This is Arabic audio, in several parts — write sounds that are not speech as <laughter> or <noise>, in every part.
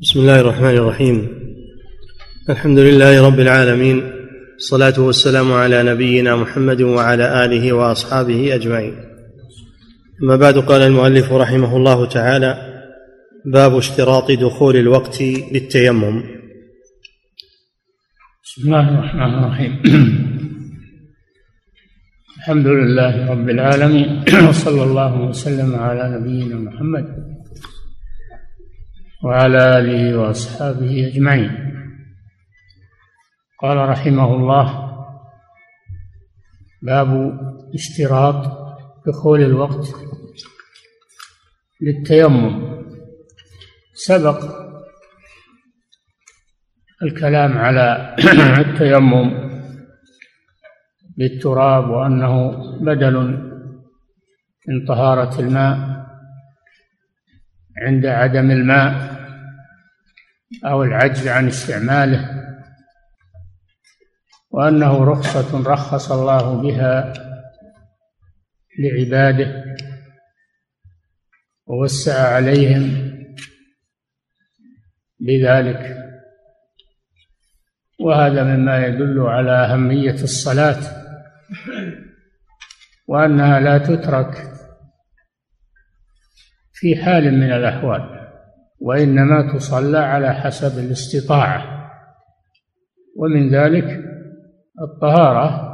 بسم الله الرحمن الرحيم الحمد لله رب العالمين الصلاه والسلام على نبينا محمد وعلى اله واصحابه اجمعين اما بعد قال المؤلف رحمه الله تعالى باب اشتراط دخول الوقت للتيمم بسم الله الرحمن الرحيم الحمد لله رب العالمين وصلى الله وسلم على نبينا محمد وعلى آله وأصحابه أجمعين. قال رحمه الله باب اشتراط دخول الوقت للتيمم. سبق الكلام على <clears throat> التيمم بالتراب وأنه بدل من طهارة الماء عند عدم الماء أو العجز عن استعماله وأنه رخصة رخص الله بها لعباده ووسع عليهم بذلك. وهذا مما يدل على أهمية الصلاة وأنها لا تترك في حال من الأحوال. وإنما تصلى على حسب الاستطاعة. ومن ذلك الطهارة.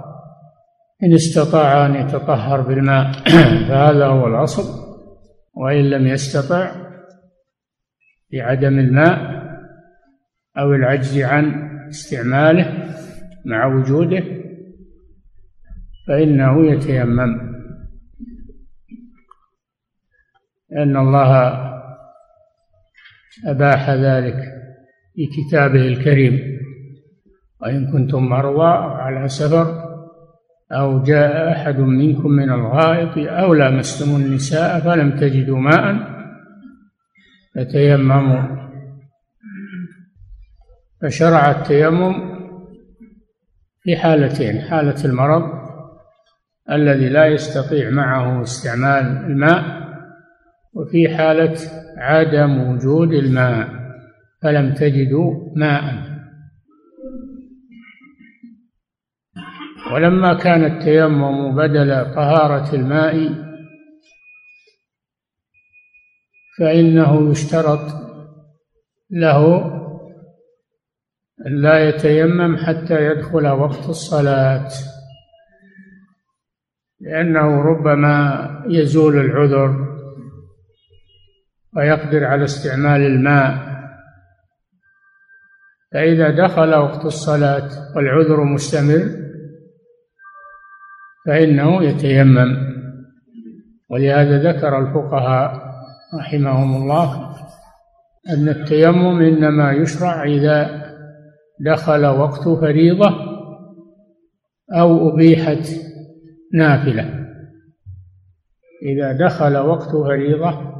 إن استطاع أن يتطهر بالماء <clears throat> فهذا هو الأصل. وإن لم يستطع بعدم الماء أو العجز عن استعماله مع وجوده فإنه يتيمم. لأن الله أباح ذلك في كتابه الكريم. وإن كنتم مرضى أو على سفر أو جاء أحد منكم من الغائط أو لامستم النساء فلم تجدوا ماء فتيمموا. فشرع التيمم في حالتين حالة المرض الذي لا يستطيع معه استعمال الماء وفي حالة عدم وجود الماء فلم تجدوا ماء. ولما كان التيمم بدل طهارة الماء فإنه يشترط له لا يتيمم حتى يدخل وقت الصلاة لأنه ربما يزول العذر ويقدر على استعمال الماء. فإذا دخل وقت الصلاة والعذر مستمر فإنه يتيمم. ولهذا ذكر الفقهاء رحمهم الله أن التيمم إنما يشرع إذا دخل وقت فريضة أو أبيحت نافلة. إذا دخل وقت فريضة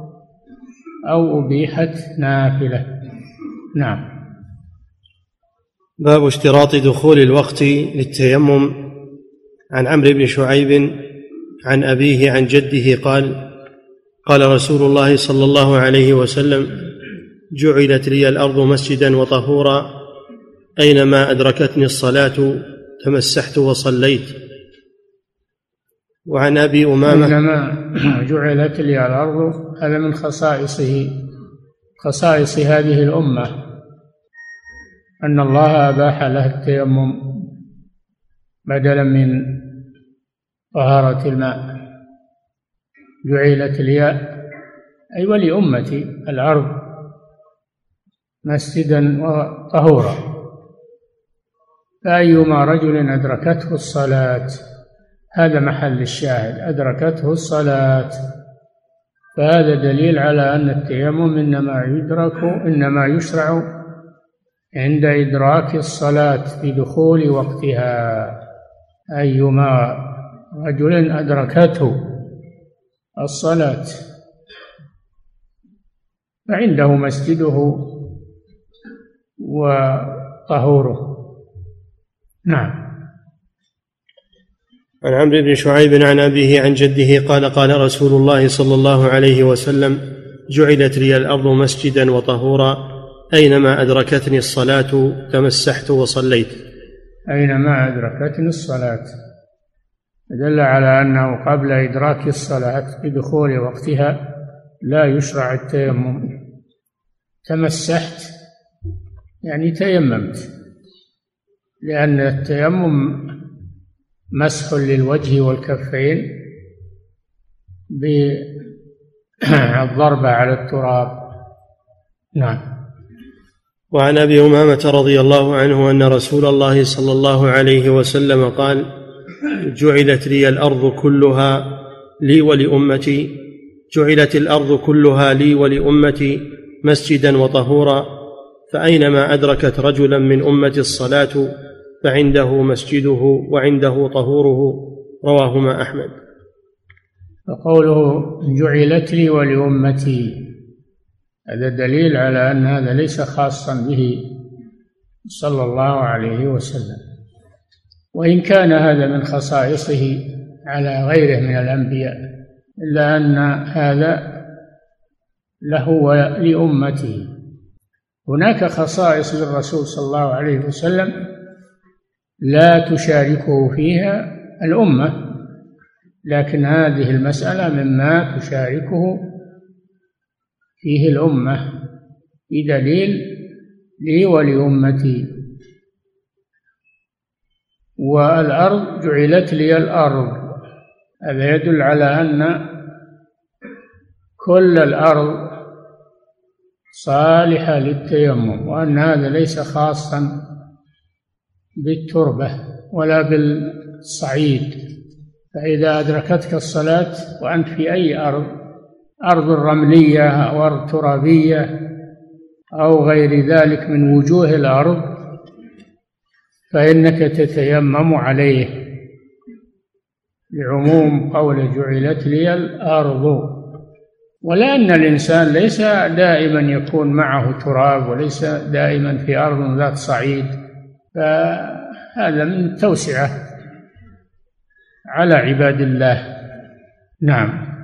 أو أبيحت نافلة. نعم. باب اشتراط دخول الوقت للتيمم. عن عمرو بن شعيب عن أبيه عن جده قال قال رسول الله صلى الله عليه وسلم جعلت لي الأرض مسجدا وطهورا. أينما أدركتني الصلاة تمسحت وصليت. وعن أبي أمامة إنما <clears throat> جعلت لي الأرض هذا من خصائصه خصائص هذه الأمة. أن الله أباح له التيمم بدلا من طهارة الماء. جعلت لي أي ولأمتي الأرض مسجدا وطهورا. فأيما رجل أدركته الصلاة هذا محل الشاهد. أدركته الصلاة. فهذا دليل على أن التيمم إنما يدرك إنما يشرع عند إدراك الصلاة بدخول وقتها. أيما رجل أدركته الصلاة فعنده مسجده وطهوره. نعم. عن عمرو بن شعيب عن أبيه عن جده قال قال رسول الله صلى الله عليه وسلم جعلت لي الأرض مسجدا وطهورا أينما أدركتني الصلاة تمسحت وصليت. أينما أدركتني الصلاة. دل على أنه قبل إدراك الصلاة بدخول وقتها لا يشرع التيمم. تمسحت يعني تيممت لأن التيمم مسح للوجه والكفين بالضربة <clears throat> على التراب. نعم. وعن أبي أمامة رضي الله عنه أن رسول الله صلى الله عليه وسلم قال جعلت لي الأرض كلها لي ولأمتي جعلت الأرض كلها لي ولأمتي مسجدا وطهورا فأينما أدركت رجلا من أمتي الصلاة فعنده مسجده وعنده طهوره. رواهما أحمد. فقوله جعلت لي ولأمتي. هذا دليل على أن هذا ليس خاصا به صلى الله عليه وسلم. وإن كان هذا من خصائصه على غيره من الأنبياء إلا أن هذا له ولأمته. هناك خصائص للرسول صلى الله عليه وسلم لا تشاركه فيها الأمة لكن هذه المسألة مما تشاركه فيه الأمة بدليل لي ولأمتي. والأرض جعلت لي الأرض. هذا يدل على أن كل الأرض صالحة للتيمم وأن هذا ليس خاصا بالتربة ولا بالصعيد. فإذا أدركتك الصلاة وأنت في أي أرض أرض رملية أو أرض ترابية أو غير ذلك من وجوه الأرض فإنك تتيمم عليه. لعموم قول جعلت لي الأرض. ولأن الإنسان ليس دائما يكون معه تراب وليس دائما في أرض ذات صعيد. فهذا من توسعة على عباد الله. نعم.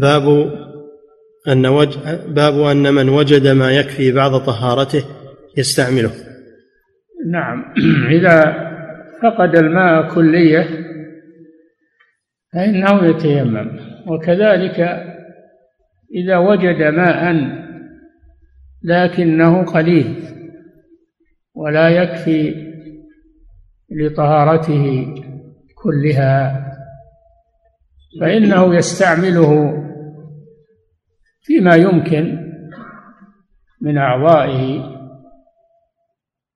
باب أن وج... باب أن من وجد ما يكفي بعض طهارته يستعمله. نعم. <clears throat> إذا فقد الماء كلية فإنه يتيمم. وكذلك إذا وجد ماء لكنه قليل ولا يكفي لطهارته كلها فإنه يستعمله فيما يمكن من أعضائه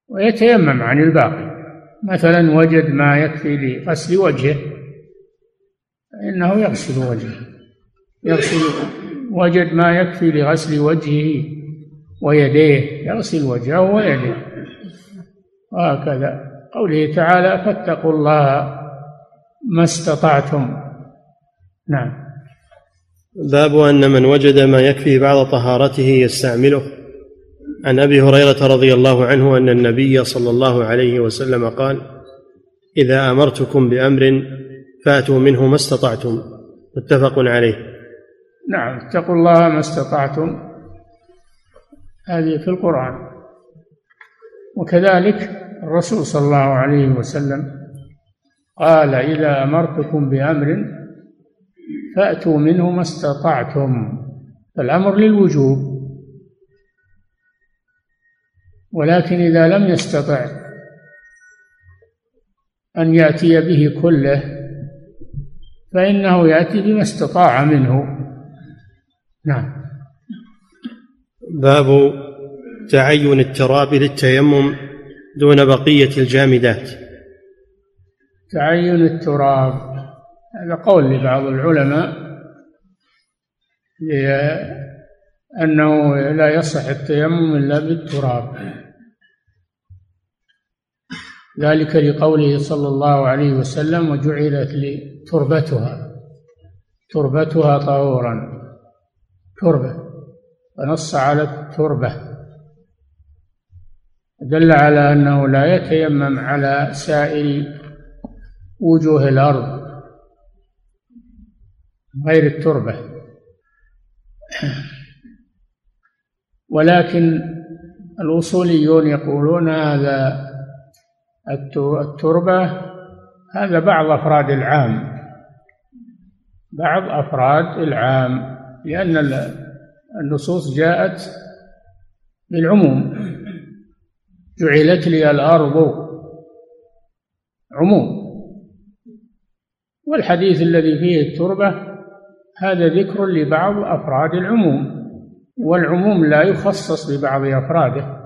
ويتيمم عن الباقي. مثلا وجد ما يكفي لغسل وجهه فإنه يغسل وجهه. يغسل وجد ما يكفي لغسل وجهه ويديه يغسل وجهه ويديه. وهكذا قوله تعالى فاتقوا الله ما استطعتم. نعم. باب أن من وجد ما يكفي بعض طهارته يستعمله. عن أبي هريرة رضي الله عنه أن النبي صلى الله عليه وسلم قال إذا أمرتكم بأمر فأتوا منه ما استطعتم. متفق عليه. نعم. اتقوا الله ما استطعتم. هذه في القرآن. وكذلك الرسول صلى الله عليه وسلم قال إذا أمرتكم بأمر فأتوا منه ما استطعتم فالأمر للوجوب. ولكن إذا لم يستطع أن يأتي به كله فإنه يأتي بما استطاع منه. نعم. باب تعين التراب للتيمم دون بقية الجامدات. تعين التراب هذا قول لبعض العلماء أنه لا يصح التيمم إلا بالتراب. ذلك لقوله صلى الله عليه وسلم وجعلت لي تربتها تربتها طهورا. تربة. ونص على التربة. دل على أنه لا يتيمم على سائر وجوه الأرض غير التربة. ولكن الأصوليون يقولون هذا التربة هذا بعض أفراد العام. بعض أفراد العام لأن النصوص جاءت بالعموم جعلت لي الأرض عموم. والحديث الذي فيه التربة هذا ذكر لبعض أفراد العموم والعموم لا يخصص ببعض أفراده.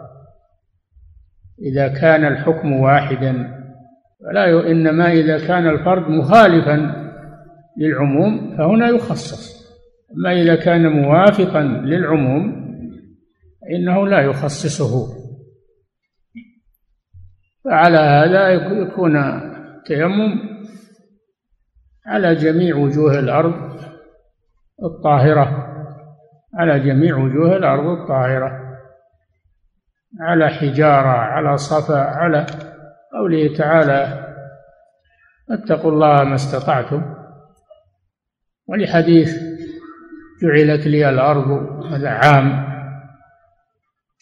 إذا كان الحكم واحدا فلا إنما إذا كان الفرد مخالفا للعموم فهنا يخصص. أما إذا كان موافقا للعموم فإنه لا يخصصه. فعلى هذا يكون التيمم على جميع وجوه الأرض الطاهرة. على جميع وجوه الأرض الطاهرة. على حجارة على صفا على قوله تعالى اتقوا الله ما استطعتم. ولحديث جعلت لي الأرض هذا عام.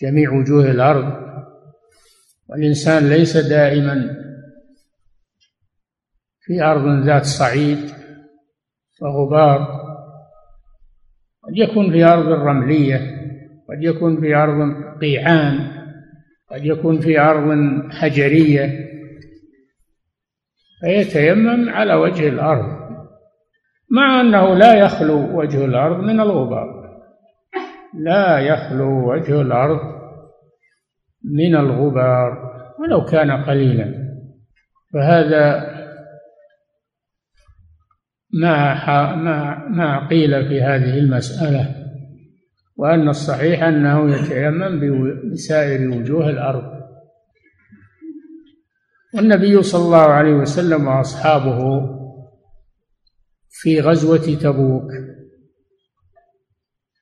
جميع وجوه الأرض. والإنسان ليس دائما في أرض ذات صعيد وغبار. قد يكون في أرض رملية قد يكون في أرض قيعان قد يكون في أرض حجرية. فيتيمم على وجه الأرض. مع أنه لا يخلو وجه الأرض من الغبار. لا يخلو وجه الأرض من الغبار ولو كان قليلا. فهذا ما ما ما قيل في هذه المسألة وأن الصحيح أنه يتيمم بسائر وجوه الأرض. والنبي صلى الله عليه وسلم وأصحابه في غزوة تبوك.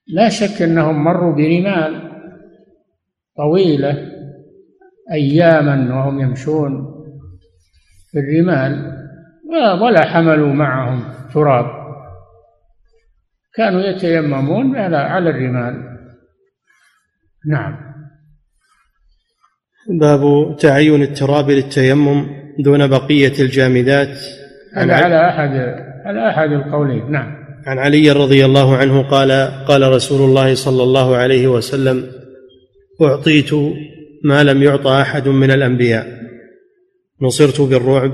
لا شك أنهم مروا برمال طويلة أياما وهم يمشون في الرمال ولا حملوا معهم تراب. كانوا يتيممون على على الرمال. نعم. باب تعين التراب للتيمم دون بقية الجامدات. هذا على أحد على أحد القولين. نعم. عن علي رضي الله عنه قال قال رسول الله صلى الله عليه وسلم أعطيت ما لم يعطى أحد من الأنبياء. نصرت بالرعب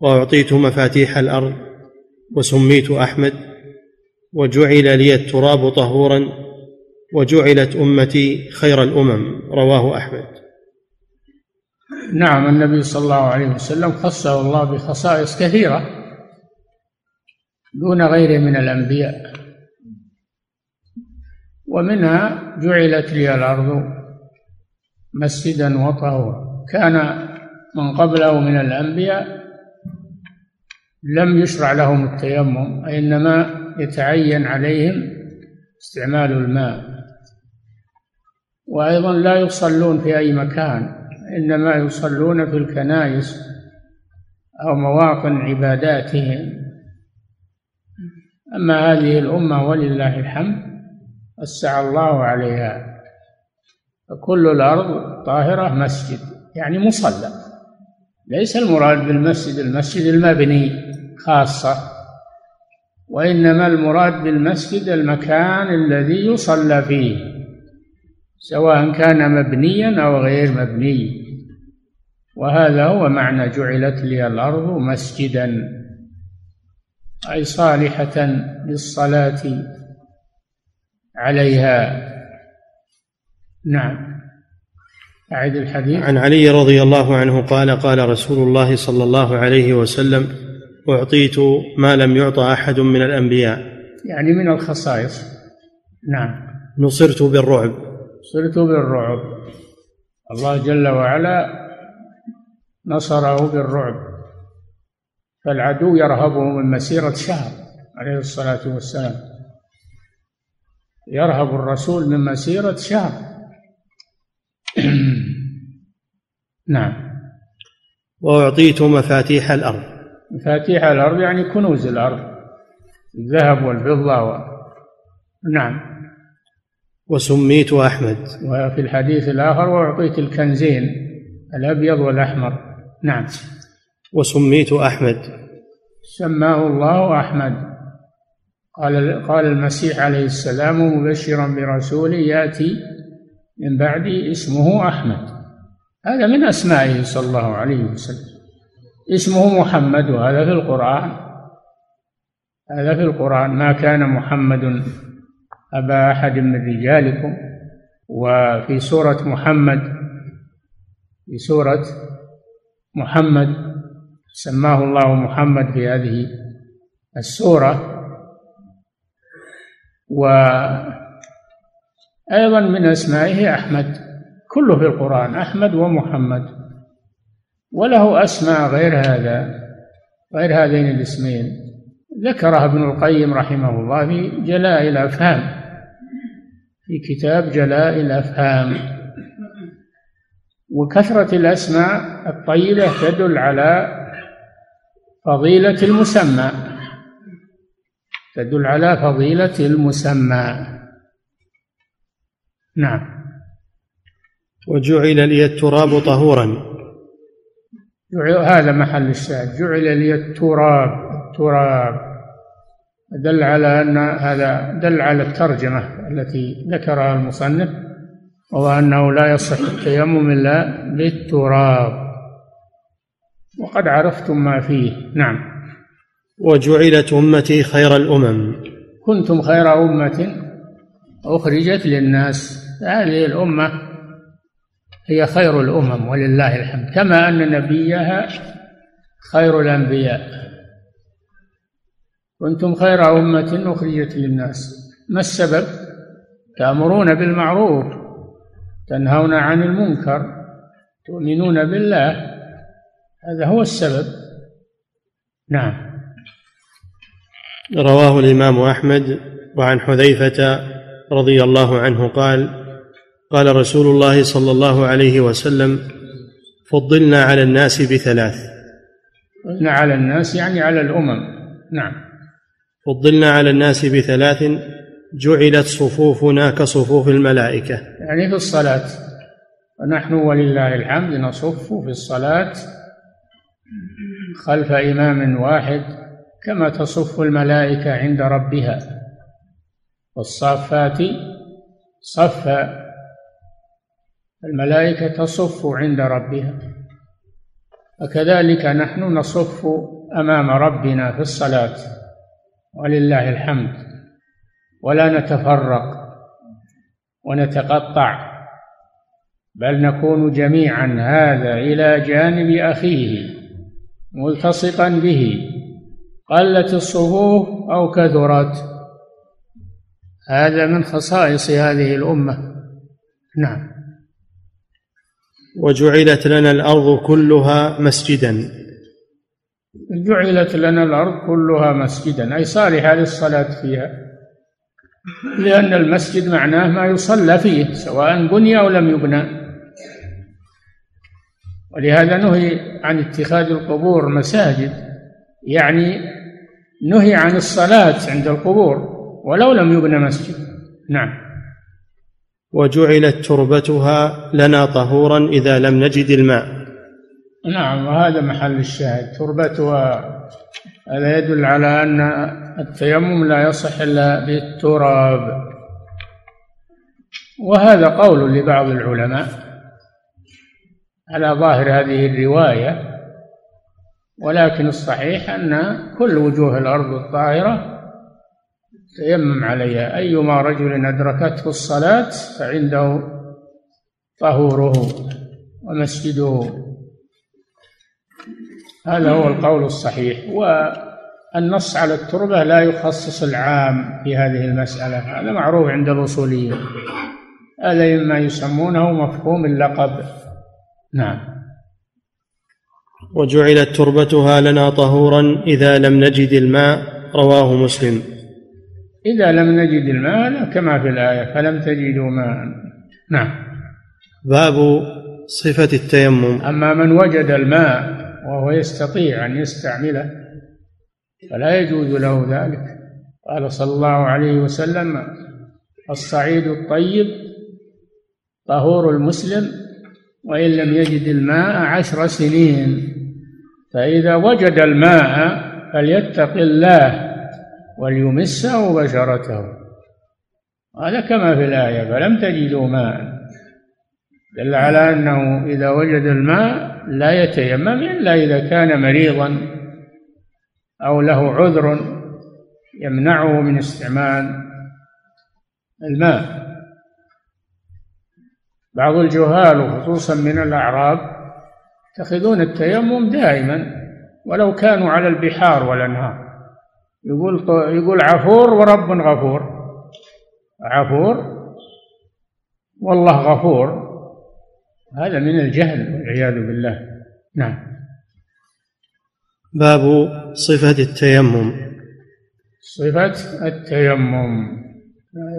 وأعطيت مفاتيح الأرض وسميت أحمد وجعل لي التراب طهورا وجعلت أمتي خير الأمم. رواه أحمد. نعم النبي صلى الله عليه وسلم خصه الله بخصائص كثيرة. دون غيره من الأنبياء. ومنها جعلت لي الأرض مسجدا وطهورا. كان من قبله من الأنبياء لم يشرع لهم التيمم إنما يتعين عليهم استعمال الماء. وأيضا لا يصلون في أي مكان إنما يصلون في الكنائس أو مواطن عباداتهم. أما هذه الأمة ولله الحمد وسع الله عليها. فكل الأرض طاهرة مسجد يعني مصلى. ليس المراد بالمسجد المسجد المبني خاصة وإنما المراد بالمسجد المكان الذي يصلى فيه سواء كان مبنيا أو غير مبني. وهذا هو معنى جعلت لي الأرض مسجدا. أي صالحة للصلاة عليها. نعم. أعد الحديث. عن علي رضي الله عنه قال قال رسول الله صلى الله عليه وسلم أعطيت ما لم يعطى أحد من الأنبياء. يعني من الخصائص. نعم. نصرت بالرعب. نصرت بالرعب. الله جل وعلا نصره بالرعب. فالعدو يرهبه من مسيرة شهر عليه الصلاة والسلام. يرهب الرسول من مسيرة شهر. <clears throat> نعم. وأعطيت مفاتيح الأرض. مفاتيح الأرض يعني كنوز الأرض. الذهب والفضة و... نعم. وسميت أحمد. وفي الحديث الآخر وأعطيت الكنزين الأبيض والأحمر. نعم. وسميت أحمد. سماه الله أحمد. قال قال المسيح عليه السلام مبشرا برسول يأتي من بعدي اسمه أحمد. هذا من أسمائه صلى الله عليه وسلم. اسمه محمد وهذا في القرآن. هذا في القرآن. ما كان محمد أبا أحد من رجالكم. وفي سورة محمد في سورة محمد سماه الله محمد في هذه السورة. وأيضا من أسمائه أحمد كله في القرآن أحمد ومحمد. وله أسماء غير هذا غير هذين الاسمين. ذكرها ابن القيم رحمه الله في جلاء الأفهام في كتاب جلاء الأفهام وكثرة الأسماء الطيبة تدل على فضيلة المسمى. تدل على فضيلة المسمى. نعم. وجعل لي التراب طهورا. هذا محل الشاهد. جعل لي التراب التراب. دل على أن هذا دل على الترجمة التي ذكرها المصنف وهو أنه لا يصح التيمم إلا بالتراب. وقد عرفتم ما فيه. نعم. وجعلت أمتي خير الأمم. كنتم خير أمة أخرجت للناس. هذه الأمة هي خير الأمم ولله الحمد. كما أن نبيها خير الأنبياء. كنتم خير أمة أخرجت للناس. ما السبب؟ تأمرون بالمعروف تنهون عن المنكر تؤمنون بالله. هذا هو السبب. نعم. رواه الإمام أحمد وعن حذيفة رضي الله عنه قال قال رسول الله صلى الله عليه وسلم فضلنا على الناس بثلاث. فضلنا على الناس يعني على الأمم. نعم. فضلنا على الناس بثلاث جعلت صفوفنا كصفوف الملائكة. يعني في الصلاة. ونحن ولله الحمد نصف في الصلاة. خلف إمام واحد كما تصف الملائكة عند ربها. والصافات صفا الملائكة تصف عند ربها. وكذلك نحن نصف أمام ربنا في الصلاة. ولله الحمد. ولا نتفرق ونتقطع بل نكون جميعا هذا إلى جانب أخيه. ملتصقا به. قلت الصفوف أو كثرت. هذا من خصائص هذه الأمة. نعم. وجعلت لنا الأرض كلها مسجدا. جعلت لنا الأرض كلها مسجدا. أي صالحة للصلاة فيها. لأن المسجد معناه ما يصلى فيه سواء بني أو لم يبنى. ولهذا نهي عن اتخاذ القبور مساجد يعني نهي عن الصلاة عند القبور ولو لم يبنى مسجد. نعم. وجعلت تربتها لنا طهورا إذا لم نجد الماء. نعم وهذا محل الشاهد. تربتها هذا يدل على أن التيمم لا يصح إلا بالتراب. وهذا قول لبعض العلماء. على ظاهر هذه الرواية ولكن الصحيح أن كل وجوه الأرض الطاهرة تيمم عليها. أيما رجل أدركته الصلاة فعنده طهوره ومسجده. هذا هو القول الصحيح. والنص على التربة لا يخصص العام في هذه المسألة. هذا معروف عند الأصوليين. هذا مما يسمونه مفهوم اللقب. نعم. وجعلت تربتها لنا طهورا إذا لم نجد الماء رواه مسلم. إذا لم نجد الماء كما في الآية فلم تجدوا ماء. نعم. باب صفة التيمم. أما من وجد الماء وهو يستطيع أن يستعمله فلا يجوز له ذلك. قال صلى الله عليه وسلم الصعيد الطيب طهور المسلم وإن لم يجد الماء عشر سنين. فإذا وجد الماء فليتق الله وليمسه بشرته. هذا كما في الآية فلم تجدوا ماء. دل على أنه إذا وجد الماء لا يتيمم إلا إذا كان مريضا أو له عذر يمنعه من استعمال الماء. بعض الجهال وخصوصا من الأعراب يتخذون التيمم دائما ولو كانوا على البحار والأنهار. يقول يقول عفور ورب غفور. عفور والله غفور. هذا من الجهل والعياذ بالله. نعم. باب صفة التيمم. صفة التيمم.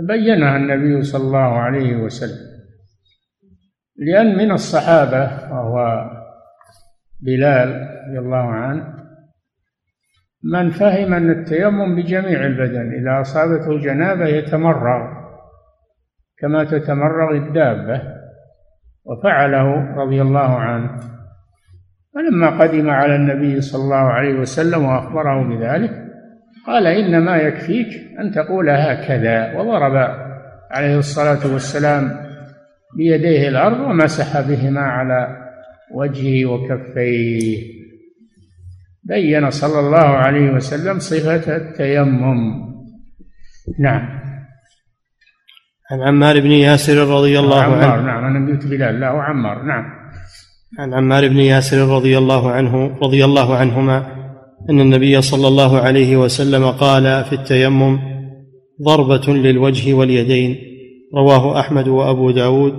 بينها النبي صلى الله عليه وسلم. لأن من الصحابة وهو بلال رضي الله عنه من فهم أن التيمم بجميع البدن إذا أصابته جنابة يتمرغ كما تتمرغ الدابة. وفعله رضي الله عنه. فلما قدم على النبي صلى الله عليه وسلم وأخبره بذلك قال إنما يكفيك أن تقول هكذا وضرب عليه الصلاة والسلام بيديه الأرض ومسح بهما على وجهه وكفيه. بين صلى الله عليه وسلم صفة التيمم. نعم. عن عمار بن ياسر رضي الله عمار عنه. نعم أنا قلت بلال لا عمار نعم. عن عمار بن ياسر رضي الله عنه رضي الله عنهما أن النبي صلى الله عليه وسلم قال في التيمم ضربة للوجه واليدين. رواه أحمد وأبو داود.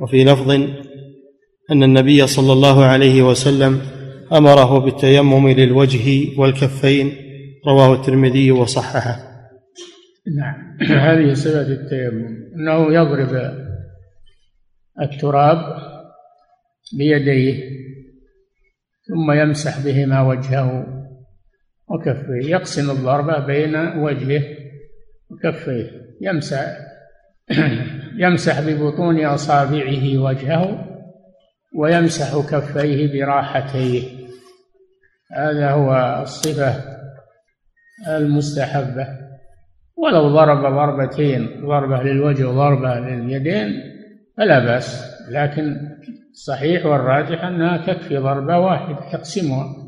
وفي لفظ أن النبي صلى الله عليه وسلم أمره بالتيمم للوجه والكفين رواه الترمذي وصححه. نعم. هذه صفة التيمم أنه يضرب التراب بيديه ثم يمسح بهما وجهه وكفيه يقسم الضربة بين وجهه وكفيه يمسح <clears throat> يمسح ببطون أصابعه وجهه ويمسح كفيه براحتيه. هذا هو الصفة المستحبة. ولو ضرب ضربتين ضربة للوجه وضربة لليدين فلا بأس. لكن الصحيح والراجح أنها تكفي ضربة واحدة يقسمها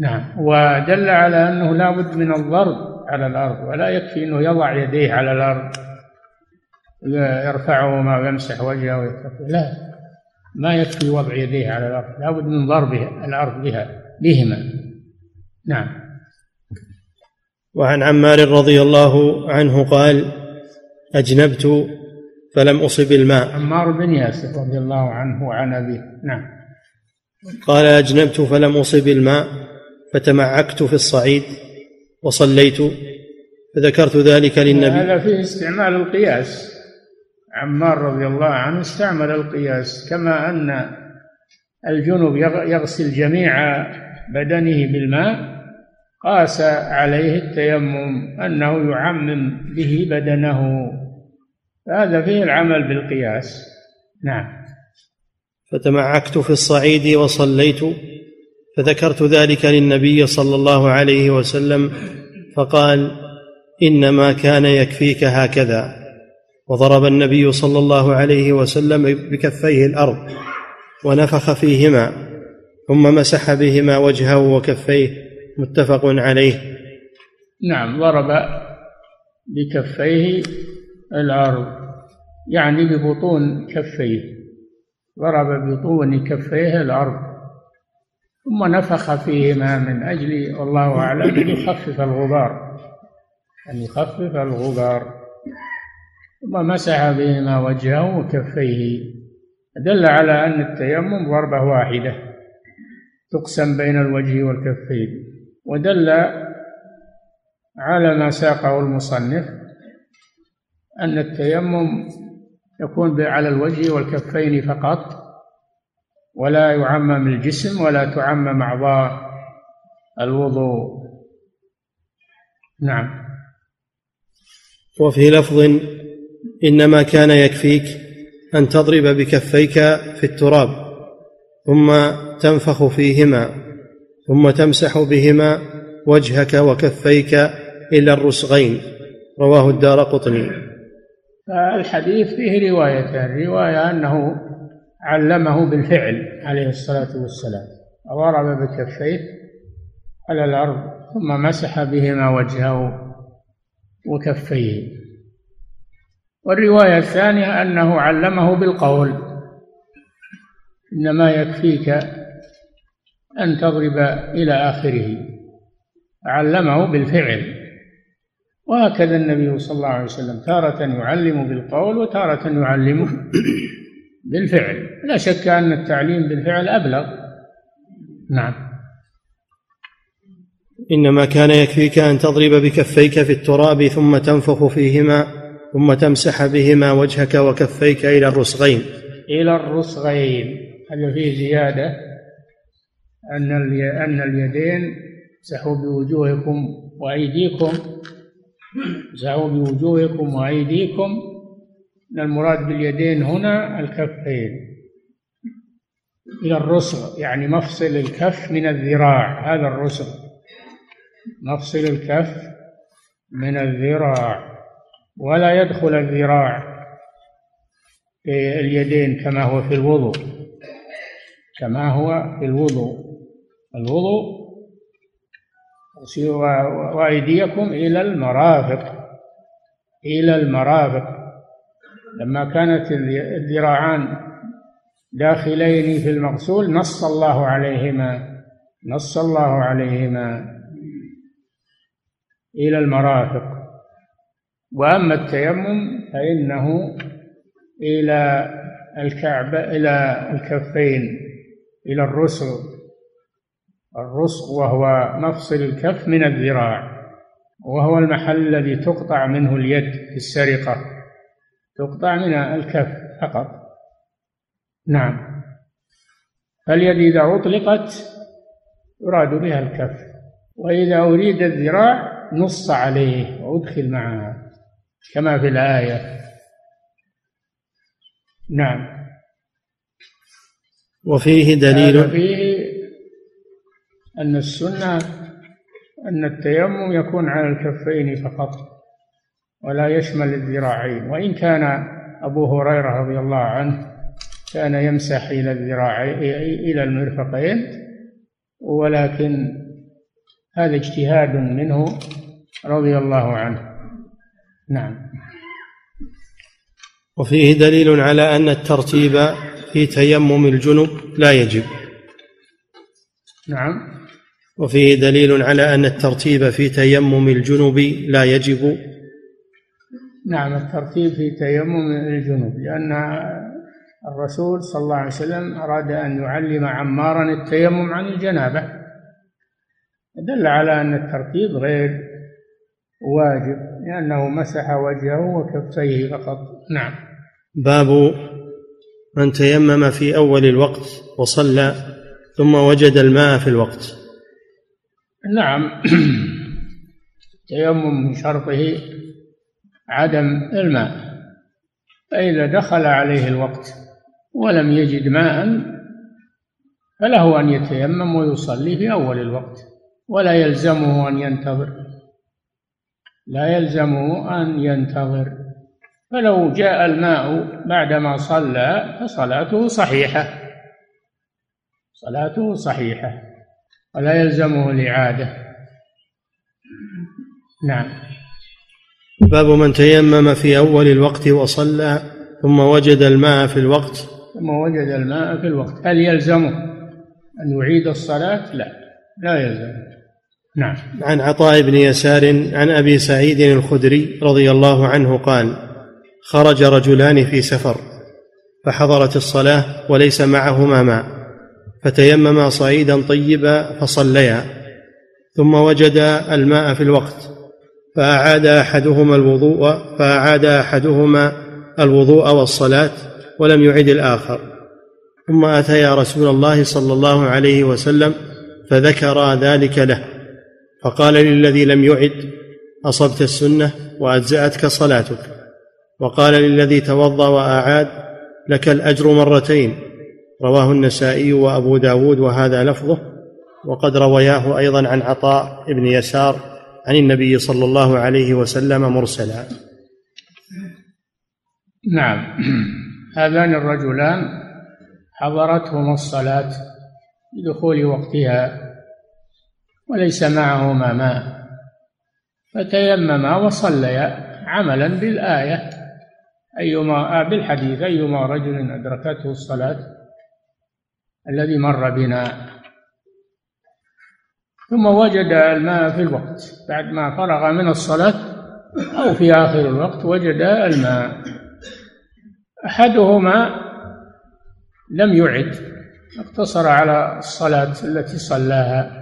نعم. ودل على أنه لا بد من الضرب على الأرض ولا يكفي أنه يضع يديه على الأرض. يرفعهما ويمسح وجهه ويكفي لا. ما يكفي وضع يديه على الأرض. لابد من ضربها الأرض بها بهما. نعم. وعن عمار رضي الله عنه قال أجنبت فلم أصب الماء. عمار بن ياسر رضي الله عنه وعن أبيه. نعم. قال أجنبت فلم أصب الماء فتمعكت في الصعيد وصليت فذكرت ذلك للنبي. هذا فيه استعمال القياس. عمار رضي الله عنه استعمل القياس كما أن الجنوب يغسل جميع بدنه بالماء قاس عليه التيمم أنه يعمم به بدنه. هذا فيه العمل بالقياس. نعم. فتمعكت في الصعيد وصليت فذكرت ذلك للنبي صلى الله عليه وسلم فقال إنما كان يكفيك هكذا. وضرب النبي صلى الله عليه وسلم بكفيه الأرض ونفخ فيهما ثم مسح بهما وجهه وكفيه متفق عليه. نعم ضرب بكفيه الأرض يعني ببطون كفيه ضرب بطون كفيه الأرض ثم نفخ فيهما من أجل والله أعلم أن يخفف الغبار أن يخفف الغبار. ثم مسح بهما وجهه وكفيه. دل على أن التيمم ضربة واحدة تقسم بين الوجه والكفين ودل على ما ساقه المصنف أن التيمم يكون على الوجه والكفين فقط ولا يعمم الجسم ولا تعمم أعضاء الوضوء. نعم. وفي لفظ إنما كان يكفيك أن تضرب بكفيك في التراب ثم تنفخ فيهما ثم تمسح بهما وجهك وكفيك إلى الرسغين. رواه الدار قطني. الحديث فيه روايتان رواية أنه علمه بالفعل عليه الصلاة والسلام ضرب بكفيه على الأرض ثم مسح بهما وجهه وكفيه. والرواية الثانية أنه علمه بالقول. إنما يكفيك أن تضرب إلى آخره. علمه بالفعل. وهكذا النبي صلى الله عليه وسلم تارة يعلم بالقول وتارة يعلم بالفعل. لا شك أن التعليم بالفعل أبلغ. نعم. إنما كان يكفيك أن تضرب بكفيك في التراب ثم تنفخ فيهما ثم تمسح بهما وجهك وكفيك إلى الرسغين. إلى الرسغين. هذا فيه زيادة؟ أن أن اليدين امسحوا بوجوهكم وأيديكم. امسحوا بوجوهكم وأيديكم. ان المراد باليدين هنا الكفين. إلى الرسغ يعني مفصل الكف من الذراع. هذا الرسغ. نفصل الكف من الذراع. ولا يدخل الذراع في اليدين كما هو في الوضوء. كما هو في الوضوء. الوضوء وأيديكم إلى المرافق. إلى المرافق. لما كانت الذراعان داخلين في المغسول نص الله عليهما. نص الله عليهما. إلى المرافق. وأما التيمم فإنه إلى الكعبة إلى الكفين إلى الرسغ. الرسغ وهو مفصل الكف من الذراع وهو المحل الذي تقطع منه اليد في السرقة. تقطع من الكف فقط. نعم. فاليد إذا أطلقت يراد بها الكف وإذا أريد الذراع نص عليه وأدخل معها. كما في الآية. نعم. وفيه دليل فيه أن السنة أن التيمم يكون على الكفين فقط ولا يشمل الذراعين. وإن كان أبو هريرة رضي الله عنه كان يمسح إلى الذراعين إلى المرفقين ولكن هذا اجتهاد منه رضي الله عنه. نعم. وفيه دليل على أن الترتيب في تيمم الجنب لا يجب. نعم. وفيه دليل على أن الترتيب في تيمم الجنب لا يجب. نعم الترتيب في تيمم الجنوب لأن الرسول صلى الله عليه وسلم أراد أن يعلم عمارا التيمم عن الجنابة. دل على أن الترتيب غير واجب. لأنه مسح وجهه وكفيه فقط. نعم. باب من تيمم في أول الوقت وصلى ثم وجد الماء في الوقت. نعم. <clears throat> تيمم من شرطه عدم الماء. فإذا دخل عليه الوقت ولم يجد ماء فله أن يتيمم ويصلي في أول الوقت ولا يلزمه أن ينتظر. لا يلزمه أن ينتظر. فلو جاء الماء بعدما صلى فصلاته صحيحة. صلاته صحيحة. ولا يلزمه الإعادة. نعم. باب من تيمم في أول الوقت وصلى ثم وجد الماء في الوقت. ثم وجد الماء في الوقت. هل يلزمه أن يعيد الصلاة؟ لا. لا يلزمه نعم. عن عطاء بن يسار عن أبي سعيد الخدري رضي الله عنه قال خرج رجلان في سفر فحضرت الصلاة وليس معهما ماء فتيمما صعيدا طيبا فصليا ثم وجد الماء في الوقت فأعاد أحدهما الوضوء فأعاد أحدهما الوضوء والصلاة ولم يعد الآخر. ثم أتيا رسول الله صلى الله عليه وسلم فذكر ذلك له. فقال للذي لم يعد أصبت السنة وأجزأتك صلاتك. وقال للذي توضأ وأعاد لك الأجر مرتين. رواه النسائي وأبو داود وهذا لفظه. وقد روياه أيضا عن عطاء بن يسار عن النبي صلى الله عليه وسلم مرسلا. نعم. هذان الرجلان حضرتهما الصلاة بدخول وقتها. وليس معهما ماء. فتيمما وصليا عملا بالآية. أيما بالحديث أيما رجل أدركته الصلاة الذي مر بنا. ثم وجد الماء في الوقت. بعد ما فرغ من الصلاة أو في آخر الوقت وجد الماء. أحدهما لم يعد. اقتصر على الصلاة التي صلاها.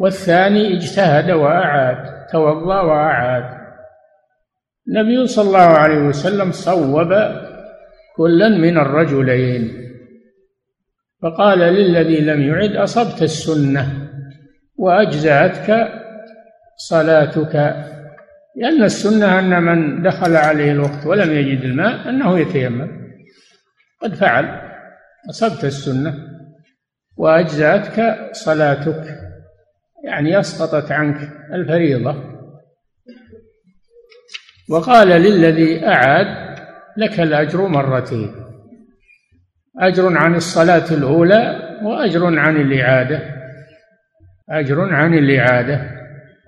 والثاني اجتهد وأعاد توضأ وأعاد. النبي صلى الله عليه وسلم صوب كلا من الرجلين فقال للذي لم يعد أصبت السنة وأجزأتك صلاتك؟ لأن السنة أن من دخل عليه الوقت ولم يجد الماء أنه يتيمم. قد فعل أصبت السنة وأجزأتك صلاتك. يعني أسقطت عنك الفريضة. وقال للذي أعاد لك الأجر مرتين أجر عن الصلاة الأولى وأجر عن الإعادة أجر عن الإعادة.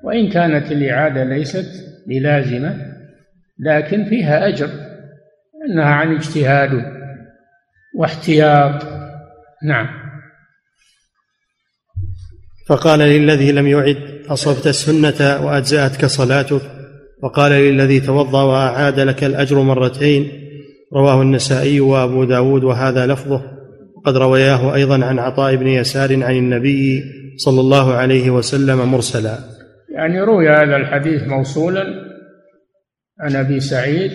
وإن كانت الإعادة ليست بلازمة لكن فيها أجر أنها عن اجتهاد واحتياط. نعم. فقال للذي لم يعد أصبت السنة وأجزأتك صلاتك؟ وقال للذي توضأ وأعاد لك الأجر مرتين. رواه النسائي وأبو داود وهذا لفظه. وقد روياه أيضا عن عطاء بن يسار عن النبي صلى الله عليه وسلم مرسلا. يعني روي هذا الحديث موصولا عن أبي سعيد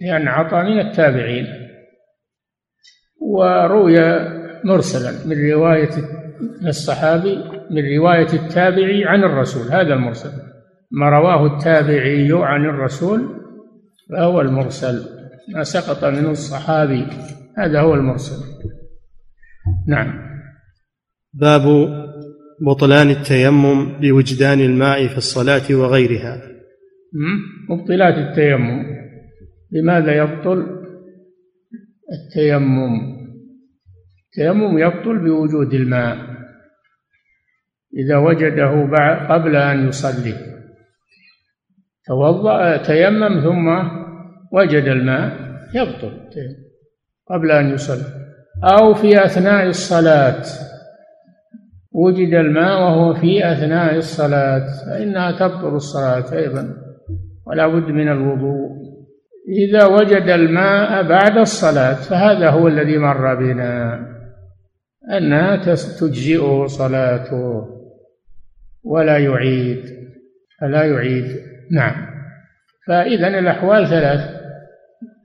لأن عطاء من التابعين. وروي مرسلا من رواية الصحابي من رواية التابعي عن الرسول هذا المرسل. ما رواه التابعي عن الرسول فهو المرسل. ما سقط منه الصحابي هذا هو المرسل. نعم. باب بطلان التيمم بوجدان الماء في الصلاة وغيرها. مبطلات التيمم. لماذا يبطل التيمم؟ التيمم يبطل بوجود الماء. إذا وجده قبل أن يصلي. توضأ تيمم ثم وجد الماء يبطل قبل أن يصلي. أو في أثناء الصلاة. وجد الماء وهو في أثناء الصلاة فإنها تبطل الصلاة أيضا ولا بد من الوضوء. إذا وجد الماء بعد الصلاة فهذا هو الذي مر بنا أنها تجزئه صلاته. ولا يعيد. فلا يعيد. نعم. فإذا الأحوال ثلاث.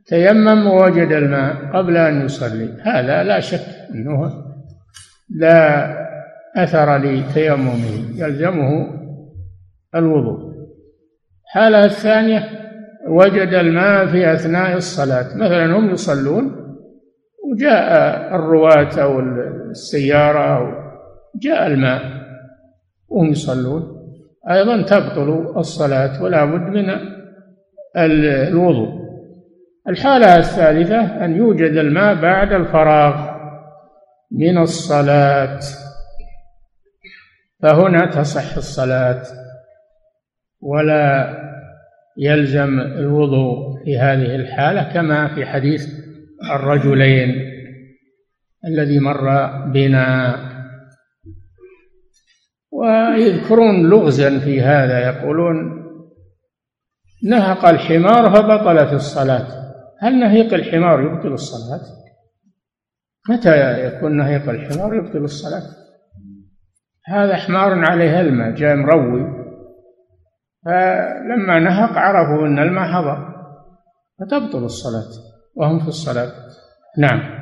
تيمم ووجد الماء قبل أن يصلي. هذا لا شك أنه لا أثر لتيممه يلزمه الوضوء. الحالة الثانية وجد الماء في أثناء الصلاة. مثلا هم يصلون وجاء الرواة أو السيارة أو جاء الماء. وهم يصلون. أيضا تبطل الصلاة ولا بد من الوضوء. الحالة الثالثة أن يوجد الماء بعد الفراغ من الصلاة. فهنا تصح الصلاة ولا يلزم الوضوء في هذه الحالة كما في حديث الرجلين الذي مر بنا. ويذكرون لغزا في هذا يقولون نهق الحمار فبطلت الصلاة هل نهيق الحمار يبطل الصلاة؟ متى يكون نهيق الحمار يبطل الصلاة؟ هذا حمار عليه الماء جاء مروي فلما نهق عرفوا أن الماء حضر فتبطل الصلاة وهم في الصلاة نعم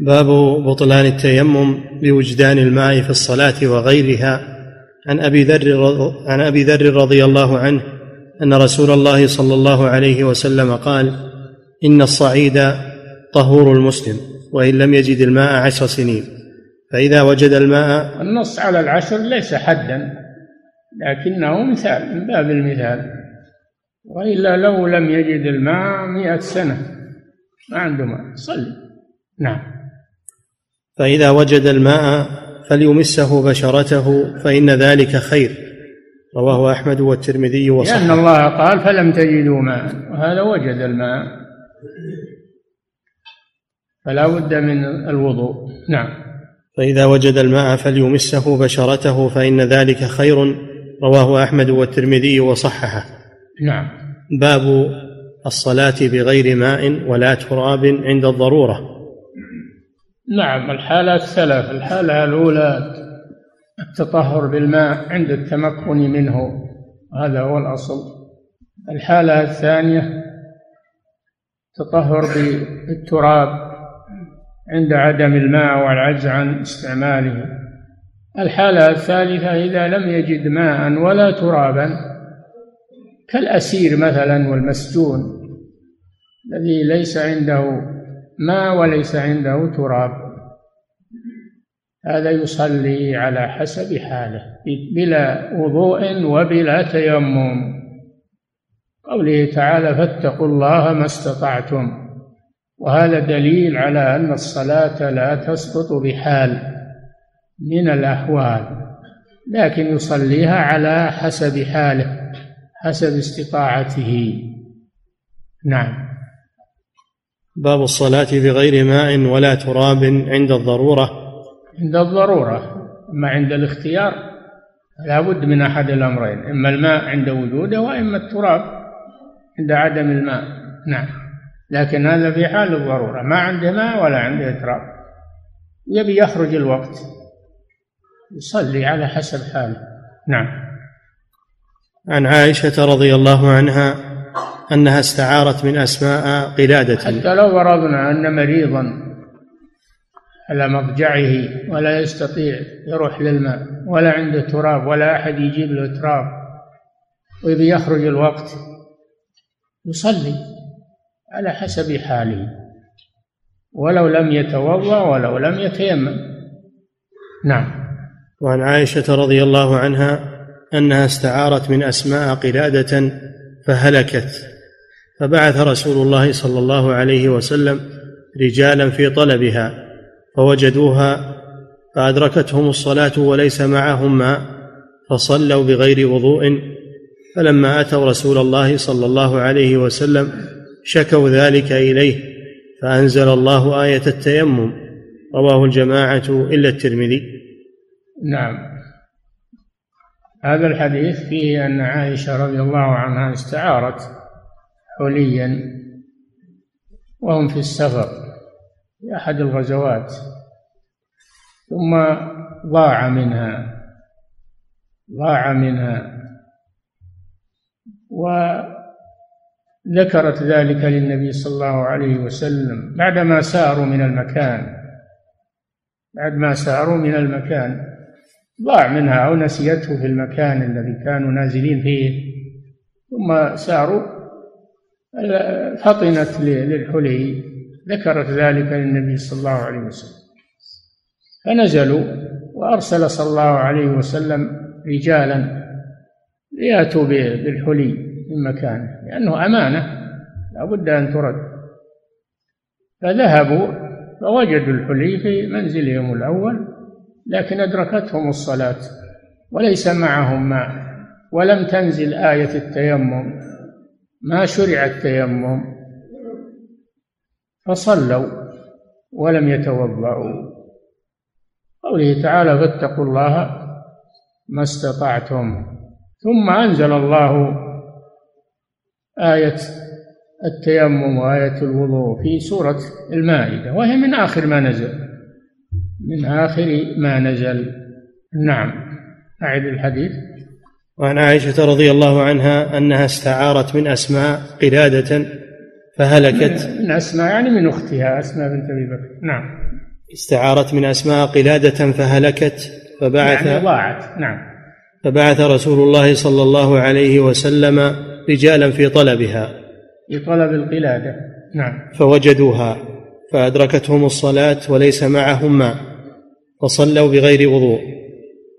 باب بطلان التيمم بوجدان الماء في الصلاة وغيرها. عن أبي ذر عن أبي ذر رضي الله عنه أن رسول الله صلى الله عليه وسلم قال إن الصعيد طهور المسلم وإن لم يجد الماء عشر سنين. فإذا وجد الماء النص على العشر ليس حدا لكنه مثال من باب المثال. وإلا لو لم يجد الماء مئة سنة ما عنده ماء. صلي. نعم. فإذا وجد الماء فليمسه بشرته فإن ذلك خير. رواه أحمد والترمذي وصححه. لأن الله قال فلم تجدوا ماء وهذا وجد الماء. فلا بد من الوضوء. نعم. فإذا وجد الماء فليمسه بشرته فإن ذلك خير. رواه أحمد والترمذي وصححه. نعم. باب الصلاة بغير ماء ولا تراب عند الضرورة. نعم الحالات ثلاث الحالة الأولى التطهر بالماء عند التمكن منه هذا هو الأصل. الحالة الثانية تطهر بالتراب عند عدم الماء والعجز عن استعماله. الحالة الثالثة إذا لم يجد ماء ولا ترابا كالأسير مثلا والمسجون الذي ليس عنده ماء وليس عنده تراب. هذا يصلي على حسب حاله بلا وضوء وبلا تيمم. قوله تعالى فاتقوا الله ما استطعتم. وهذا دليل على أن الصلاة لا تسقط بحال من الأحوال لكن يصليها على حسب حاله حسب استطاعته. نعم. باب الصلاة بغير ماء ولا تراب عند الضرورة. عند الضرورة أما عند الاختيار لا بد من أحد الأمرين إما الماء عند وجوده وإما التراب عند عدم الماء. نعم. لكن هذا في حال الضرورة ما عنده ماء ولا عنده تراب. يبي يخرج الوقت يصلي على حسب حاله. نعم. عن عائشة رضي الله عنها أنها استعارت من أسماء قلادة. حتى لو فرضنا أن مريضا على مضجعه ولا يستطيع يروح للماء ولا عنده تراب ولا أحد يجيب له تراب ويبي يخرج الوقت يصلي على حسب حاله. ولو لم يتوضأ ولو لم يتيمم. نعم. وعن عائشة رضي الله عنها أنها استعارت من أسماء قلادة فهلكت. فبعث رسول الله صلى الله عليه وسلم رجالا في طلبها فوجدوها فأدركتهم الصلاة وليس معهم ماء فصلوا بغير وضوء. فلما أتوا رسول الله صلى الله عليه وسلم شكوا ذلك إليه فأنزل الله آية التيمم. رواه الجماعة إلا الترمذي. نعم. هذا الحديث فيه أن عائشة رضي الله عنها استعارت حليا وهم في السفر في أحد الغزوات ثم ضاع منها ضاع منها. وذكرت ذلك للنبي صلى الله عليه وسلم بعدما ساروا من المكان بعد ما ساروا من المكان ضاع منها أو نسيته في المكان الذي كانوا نازلين فيه ثم ساروا فطنت للحلي ذكرت ذلك للنبي صلى الله عليه وسلم. فنزلوا وأرسل صلى الله عليه وسلم رجالا ليأتوا بالحلي من مكانه لأنه أمانة لا بد أن ترد. فذهبوا فوجدوا الحلي في منزلهم الأول لكن أدركتهم الصلاة وليس معهم ماء ولم تنزل آية التيمم. ما شرع التيمم. فصلوا ولم يتوضأوا. قوله تعالى فاتقوا الله ما استطعتم. ثم أنزل الله آية التيمم وآية الوضوء في سورة المائدة وهي من آخر ما نزل. من آخر ما نزل. نعم أعد الحديث. وعن عائشة رضي الله عنها أنها استعارت من أسماء قلادة فهلكت. من أسماء يعني من أختها أسماء بنت أبي بكر. نعم. استعارت من أسماء قلادة فهلكت فبعث يعني ضاعت. نعم. فبعث رسول الله صلى الله عليه وسلم رجالا في طلبها. في طلب القلادة. نعم. فوجدوها فأدركتهم الصلاة وليس معهم ماء فصلوا بغير وضوء.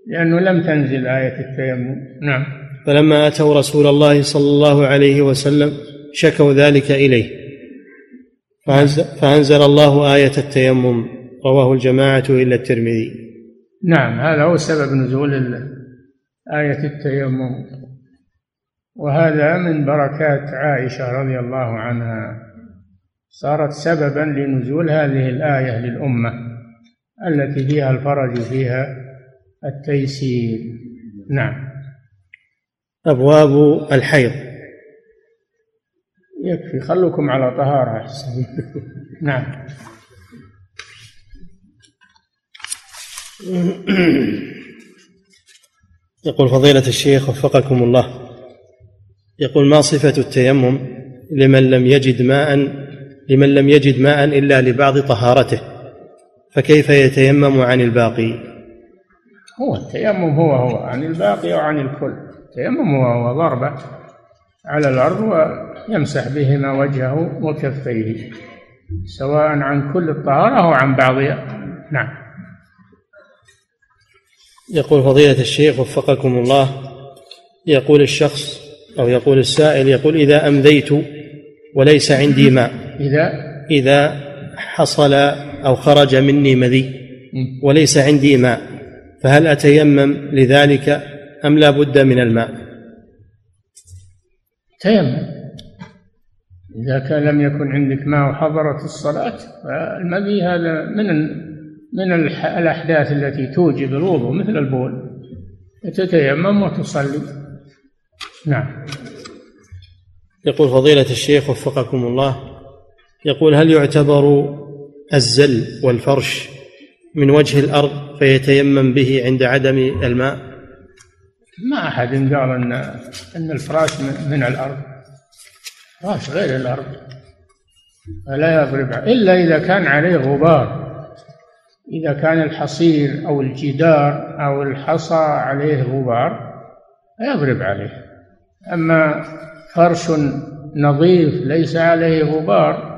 لأنه لم تنزل آية التيمم. نعم. فلما أتوا رسول الله صلى الله عليه وسلم شكوا ذلك إليه. فأنزل, فأنزل الله آية التيمم. رواه الجماعة إلا الترمذي. نعم هذا هو سبب نزول آية التيمم. وهذا من بركات عائشة رضي الله عنها. صارت سببا لنزول هذه الآية للأمة التي فيها الفرج فيها. التيسير. نعم. أبواب الحيض. يكفي. خلوكم على طهارة. أحسن <laughs> نعم. يقول فضيلة الشيخ وفقكم الله. يقول ما صفة التيمم لمن لم يجد ماء لمن لم يجد ماء إلا لبعض طهارته؟ فكيف يتيمم عن الباقي؟ هو التيمم هو هو عن الباقي وعن الكل. التيمم هو هو ضربة على الأرض ويمسح بهما وجهه وكفيه سواء عن كل الطهارة أو عن بعضها نعم. يقول فضيلة الشيخ وفقكم الله يقول الشخص أو يقول السائل يقول إذا أمذيت وليس عندي ماء إذا؟ إذا حصل أو خرج مني مذي وليس عندي ماء فهل أتيمم لذلك أم لا بد من الماء؟ تيمم. إذا كان لم يكن عندك ماء وحضرت الصلاة فالمذي هذا من من الأحداث التي توجب الوضوء مثل البول. تتيمم وتصلي. نعم. يقول فضيلة الشيخ وفقكم الله يقول هل يعتبر الزل والفرش من وجه الأرض فيتيمم به عند عدم الماء؟ ما أحد قال أن أن الفراش من الأرض. فراش غير الأرض. فلا يضرب. إلا إذا كان عليه غبار. إذا كان الحصير أو الجدار أو الحصى عليه غبار يضرب عليه. أما فرش نظيف ليس عليه غبار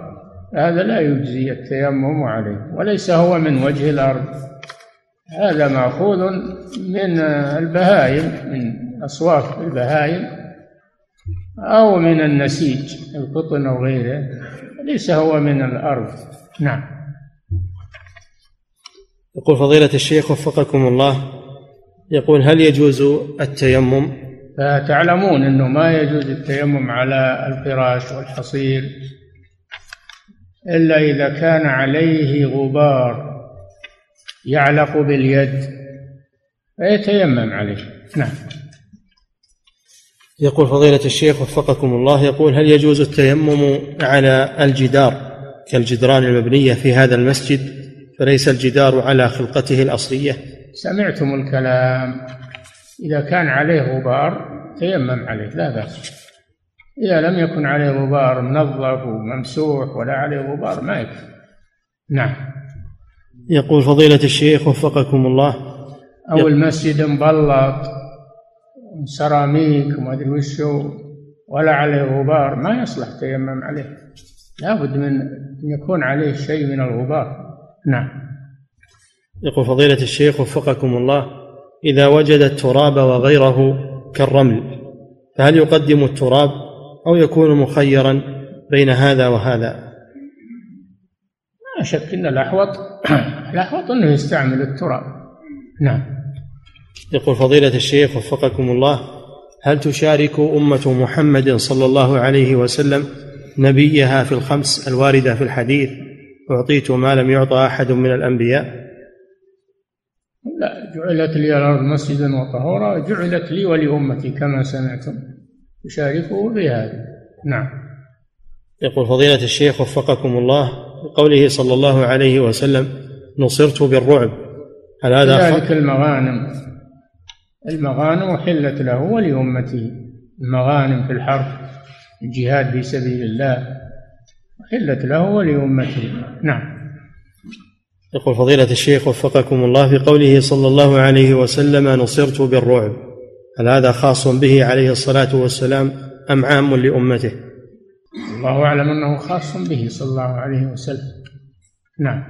هذا لا يجزي التيمم عليه وليس هو من وجه الأرض. هذا مأخوذ من البهائم من أصواف البهائم أو من النسيج القطن أو غيره ليس هو من الأرض. نعم. يقول فضيلة الشيخ وفقكم الله يقول هل يجوز التيمم؟ فتعلمون أنه ما يجوز التيمم على الفراش والحصير. إلا إذا كان عليه غبار يعلق باليد. فيتيمم عليه. نعم. يقول فضيلة الشيخ وفقكم الله يقول هل يجوز التيمم على الجدار كالجدران المبنية في هذا المسجد فليس الجدار على خلقته الأصلية؟ سمعتم الكلام. إذا كان عليه غبار تيمم عليه لا بأس. إذا لم يكن عليه غبار منظف وممسوح ولا عليه غبار ما يكفي. نعم. يقول فضيلة الشيخ وفقكم الله. أو المسجد مبلط سيراميك وما أدري وش ولا عليه غبار ما يصلح تيمم عليه. لابد من أن يكون عليه شيء من الغبار. نعم. يقول فضيلة الشيخ وفقكم الله إذا وجد التراب وغيره كالرمل فهل يقدم التراب؟ أو يكون مخيرا بين هذا وهذا. لا شك أن الأحوط <clears throat> الأحوط أنه يستعمل التراب. نعم. يقول فضيلة الشيخ وفقكم الله هل تشارك أمة محمد صلى الله عليه وسلم نبيها في الخمس الواردة في الحديث؟ أعطيت ما لم يعطى أحد من الأنبياء. لا جعلت لي الأرض مسجدا وطهورا جعلت لي ولأمتي كما سمعتم. يشاركه بهذا نعم. يقول فضيلة الشيخ وفقكم الله بقوله صلى الله عليه وسلم نصرت بالرعب. هل هذا ذلك المغانم. المغانم أحلت له ولأمته المغانم في الحرب الجهاد في سبيل الله أحلت له ولأمته نعم. يقول فضيلة الشيخ وفقكم الله في قوله صلى الله عليه وسلم نصرت بالرعب. هل هذا خاص به عليه الصلاة والسلام أم عام لأمته؟ الله أعلم أنه خاص به صلى الله عليه وسلم. نعم.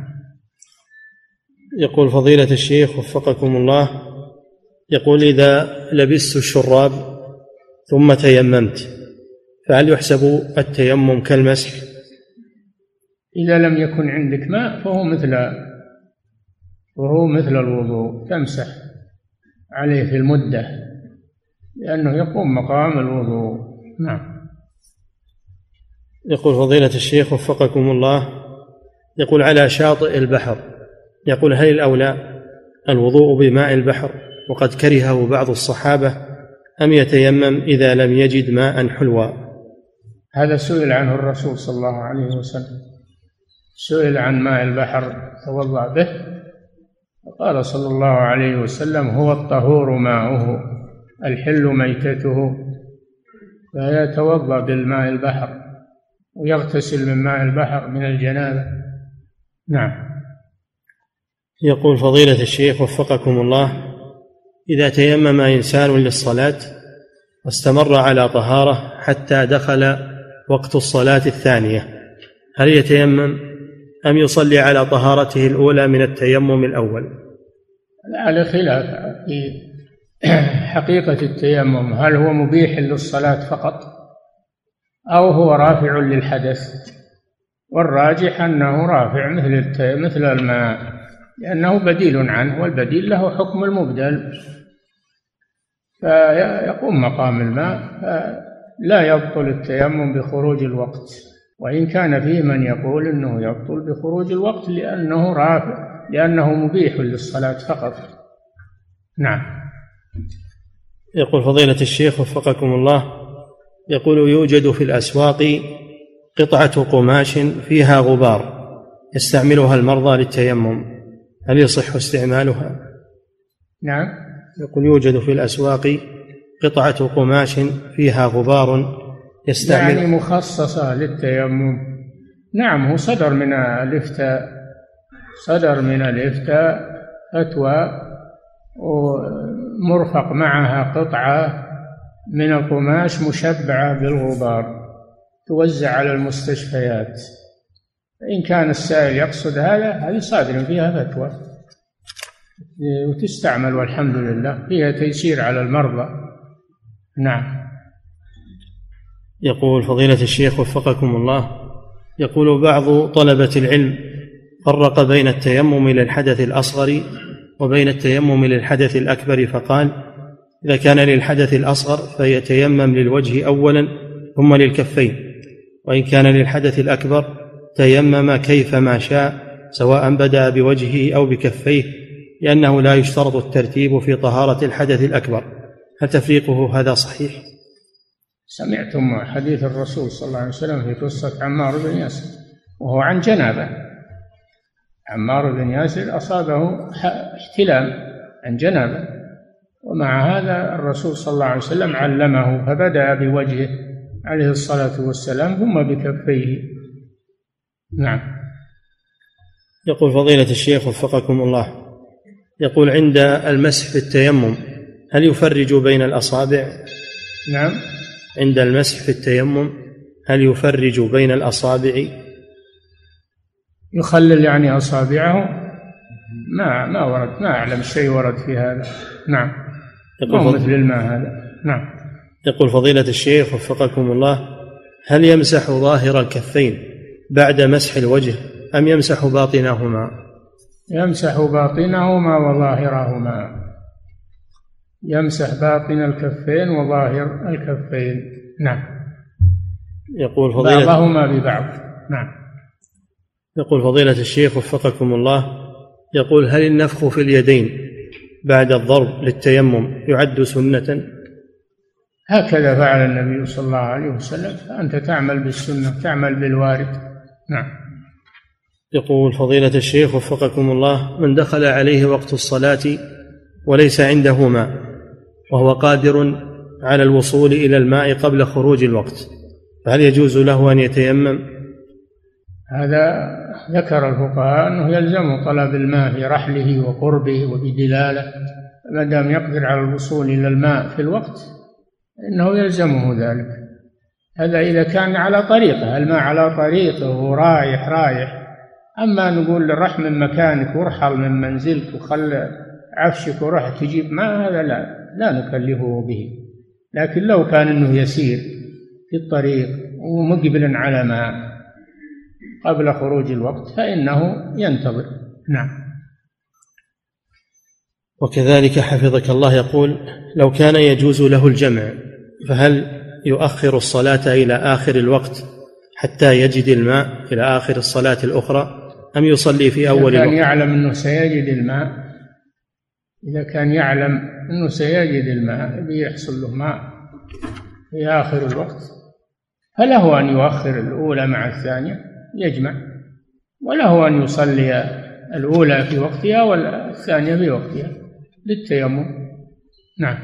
يقول فضيلة الشيخ وفقكم الله يقول إذا لبست الشراب ثم تيممت فهل يحسب التيمم كالمسح؟ إذا لم يكن عندك ماء فهو مثل وهو مثل الوضوء تمسح عليه في المدة. لأنه يقوم مقام الوضوء. نعم. يقول فضيلة الشيخ وفقكم الله يقول على شاطئ البحر. يقول هل الأولى الوضوء بماء البحر وقد كرهه بعض الصحابة أم يتيمم إذا لم يجد ماء حلوا هذا سئل عنه الرسول صلى الله عليه وسلم. سئل عن ماء البحر توضأ به قال صلى الله عليه وسلم هو الطهور ماؤه. الحل ميتته فيتوضأ بالماء البحر ويغتسل من ماء البحر من الجنابة. نعم. يقول فضيلة الشيخ وفقكم الله إذا تيمم إنسان للصلاة واستمر على طهارة حتى دخل وقت الصلاة الثانية هل يتيمم أم يصلي على طهارته الأولى من التيمم الأول؟ على خلاف في <coughs> حقيقة التيمم هل هو مبيح للصلاة فقط أو هو رافع للحدث؟ والراجح أنه رافع مثل مثل الماء لأنه بديل عنه والبديل له حكم المبدل. فيقوم مقام الماء لا يبطل التيمم بخروج الوقت. وإن كان فيه من يقول أنه يبطل بخروج الوقت لأنه رافع لأنه مبيح للصلاة فقط. نعم. يقول فضيلة الشيخ وفقكم الله يقول يوجد في الأسواق قطعة قماش فيها غبار يستعملها المرضى للتيمم هل يصح استعمالها؟ نعم يقول يوجد في الأسواق قطعة قماش فيها غبار يستعمل يعني مخصصة للتيمم نعم هو صدر من الإفتاء صدر من الإفتاء فتوى ومرفق معها قطعة من القماش مشبعة بالغبار توزع على المستشفيات. إن كان السائل يقصد هذا هذه صادر فيها فتوى. وتستعمل والحمد لله فيها تيسير على المرضى. نعم. يقول فضيلة الشيخ وفقكم الله يقول بعض طلبة العلم فرق بين التيمم للحدث الأصغر وبين التيمم للحدث الأكبر فقال إذا كان للحدث الأصغر فيتيمم للوجه أولا ثم للكفين وإن كان للحدث الأكبر تيمم كيفما شاء سواء بدأ بوجهه أو بكفيه لأنه لا يشترط الترتيب في طهارة الحدث الأكبر هل تفريقه هذا صحيح؟ سمعتم حديث الرسول صلى الله عليه وسلم في قصة عمار بن ياسر وهو عن جنابة عمار بن ياسر أصابه احتلام عن جنابة ومع هذا الرسول صلى الله عليه وسلم علمه فبدأ بوجهه عليه الصلاة والسلام ثم بكفيه. نعم. يقول فضيلة الشيخ وفقكم الله يقول عند المسح في التيمم هل يفرج بين الأصابع؟ نعم. عند المسح في التيمم هل يفرج بين الأصابع؟ يخلل يعني أصابعه. ما ما ورد ما أعلم شيء ورد في هذا. نعم. يقول مثل الماء هذا. نعم. يقول فضيلة الشيخ وفقكم الله هل يمسح ظاهر الكفين بعد مسح الوجه أم يمسح باطنهما؟ يمسح باطنهما وظاهرهما. يمسح باطن الكفين وظاهر الكفين. نعم. يقول فضيلة بعضهما ببعض. نعم. يقول فضيلة الشيخ وفقكم الله يقول هل النفخ في اليدين بعد الضرب للتيمم يعد سنة؟ هكذا فعل النبي صلى الله عليه وسلم فأنت تعمل بالسنة تعمل بالوارد. نعم. يقول فضيلة الشيخ وفقكم الله من دخل عليه وقت الصلاة وليس عنده ماء وهو قادر على الوصول إلى الماء قبل خروج الوقت فهل يجوز له أن يتيمم؟ هذا ذكر الفقهاء أنه يلزم طلب الماء في رحله وقربه وبدلاله ما دام يقدر على الوصول إلى الماء في الوقت إنه يلزمه ذلك. هذا إذا كان على طريقه الماء على طريقه ورايح رايح أما نقول رح من مكانك وارحل من منزلك وخل عفشك وروح تجيب ماء هذا لا لا نكلفه به. لكن لو كان إنه يسير في الطريق ومقبل على ماء. قبل خروج الوقت فإنه ينتظر. نعم. وكذلك حفظك الله يقول لو كان يجوز له الجمع فهل يؤخر الصلاة إلى آخر الوقت حتى يجد الماء إلى آخر الصلاة الأخرى أم يصلي في أول إذا كان الوقت؟ يعلم أنه سيجد الماء إذا كان يعلم أنه سيجد الماء بيحصل له ماء في آخر الوقت فله أن يؤخر الأولى مع الثانية. يجمع. وله أن يصلي الأولى في وقتها والثانية في وقتها للتيمم. نعم.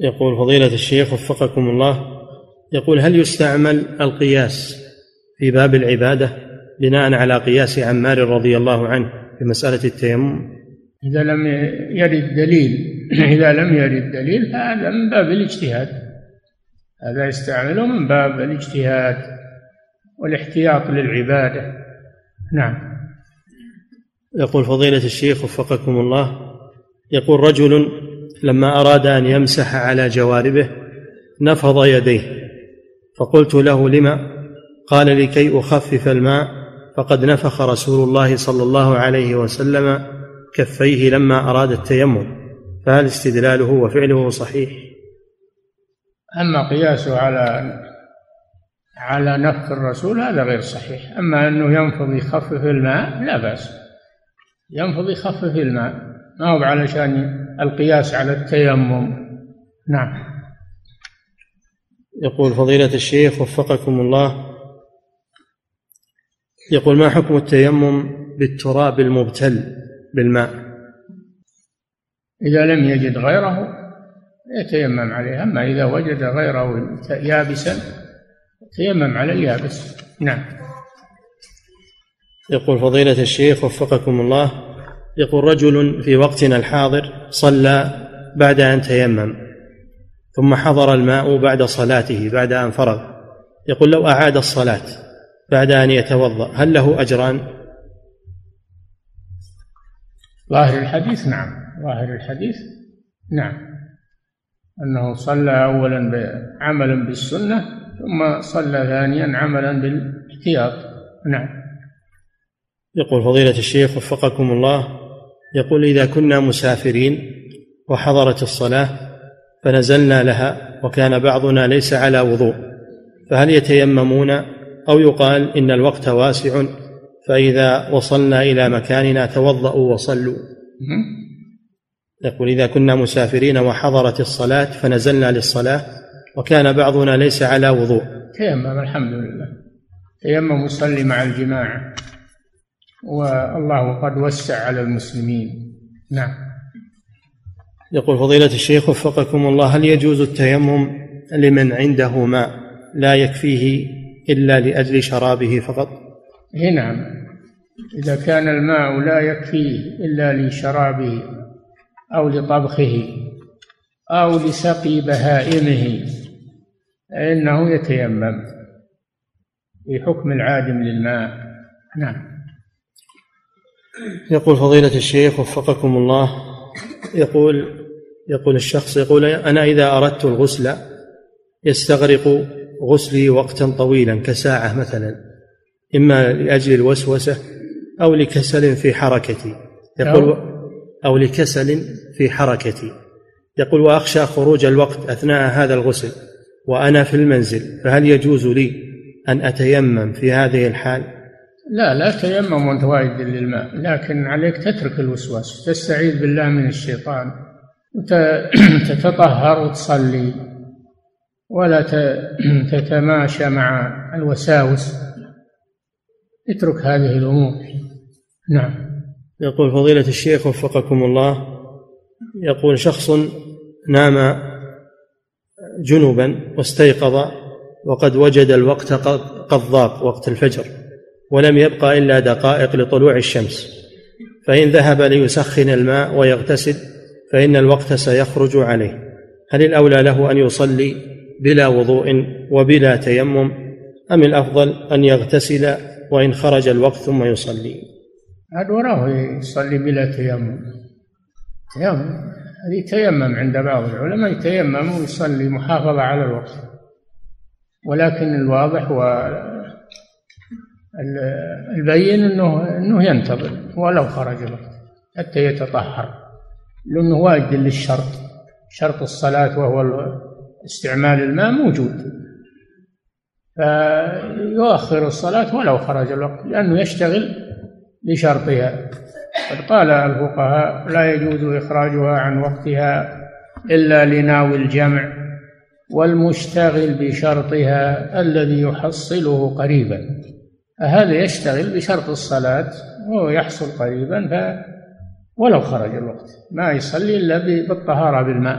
يقول فضيلة الشيخ وفقكم الله يقول هل يستعمل القياس في باب العبادة بناء على قياس عمار رضي الله عنه في مسألة التيمم؟ إذا لم يرد دليل <clears throat> إذا لم يرد دليل فهذا من باب الاجتهاد. هذا يستعمله من باب الاجتهاد. والاحتياط للعبادة. نعم. يقول فضيلة الشيخ وفقكم الله يقول رجل لما أراد أن يمسح على جواربه نفض يديه فقلت له لما قال لكي أخفف الماء فقد نفخ رسول الله صلى الله عليه وسلم كفيه لما أراد التيمم فهل استدلاله وفعله صحيح؟ أما قياسه على على نفخ الرسول هذا غير صحيح. أما أنه ينفض يخفف الماء لا بأس. ينفض يخفف الماء. ما هو علشان القياس على التيمم. نعم. يقول فضيلة الشيخ وفقكم الله. يقول ما حكم التيمم بالتراب المبتل بالماء؟ إذا لم يجد غيره يتيمم عليه أما إذا وجد غيره يابسا يتيمم على اليابس نعم. يقول فضيلة الشيخ وفقكم الله يقول رجل في وقتنا الحاضر صلى بعد أن تيمم ثم حضر الماء بعد صلاته بعد أن فرغ. يقول لو أعاد الصلاة بعد أن يتوضأ هل له أجران؟ ظاهر الحديث نعم. ظاهر الحديث نعم. أنه صلى أولا عملا بالسنة ثم صلى ثانيا عملا بالإحتياط. نعم. يقول فضيلة الشيخ وفقكم الله يقول إذا كنا مسافرين وحضرت الصلاة فنزلنا لها وكان بعضنا ليس على وضوء فهل يتيممون؟ أو يقال إن الوقت واسع فإذا وصلنا إلى مكاننا توضأوا وصلوا. يقول إذا كنا مسافرين وحضرت الصلاة فنزلنا للصلاة وكان بعضنا ليس على وضوء. تيمم الحمد لله تيمم يصلي مع الجماعة. والله قد وسع على المسلمين. نعم. يقول فضيلة الشيخ وفقكم الله هل يجوز التيمم لمن عنده ماء لا يكفيه إلا لأجل شرابه فقط؟ اي نعم. إذا كان الماء لا يكفيه إلا لشرابه أو لطبخه أو لسقي بهائمه فإنه يتيمم في حكم العادم للماء. نعم. يقول فضيلة الشيخ وفقكم الله يقول يقول الشخص يقول أنا إذا أردت الغسل يستغرق غسلي وقتا طويلا كساعة مثلا إما لأجل الوسوسة أو لكسل في حركتي. يقول أو لكسل في حركتي. يقول وأخشى خروج الوقت أثناء هذا الغسل. وأنا في المنزل فهل يجوز لي أن أتيمم في هذه الحال؟ لا لا تيمم وأنت واجد للماء لكن عليك تترك الوسواس تستعيذ بالله من الشيطان وتتطهر <clears throat> وتصلي ولا <clears throat> تتماشى مع الوساوس. اترك هذه الأمور. نعم. يقول فضيلة الشيخ وفقكم الله يقول شخص نام جنبا واستيقظ وقد وجد الوقت قد ضاق وقت الفجر ولم يبقى إلا دقائق لطلوع الشمس. فإن ذهب ليسخن الماء ويغتسل فإن الوقت سيخرج عليه. هل الأولى له أن يصلي بلا وضوء وبلا تيمم أم الأفضل أن يغتسل وإن خرج الوقت ثم يصلي؟ عاد وراه يصلي بلا تيمم. تيمم. يتيمم عند بعض العلماء يتيمم ويصلي محافظة على الوقت. ولكن الواضح و البين إنه إنه ينتظر ولو خرج الوقت حتى يتطهر لأنه واجد للشرط. شرط الصلاة وهو استعمال الماء موجود. فيؤخر الصلاة ولو خرج الوقت لأنه يشتغل بشرطها قد قال الفقهاء لا يجوز إخراجها عن وقتها إلا لناوي الجمع والمشتغل بشرطها الذي يحصله قريبا. فهذا يشتغل بشرط الصلاة وهو يحصل قريبا ف ولو خرج الوقت ما يصلي إلا بالطهارة بالماء.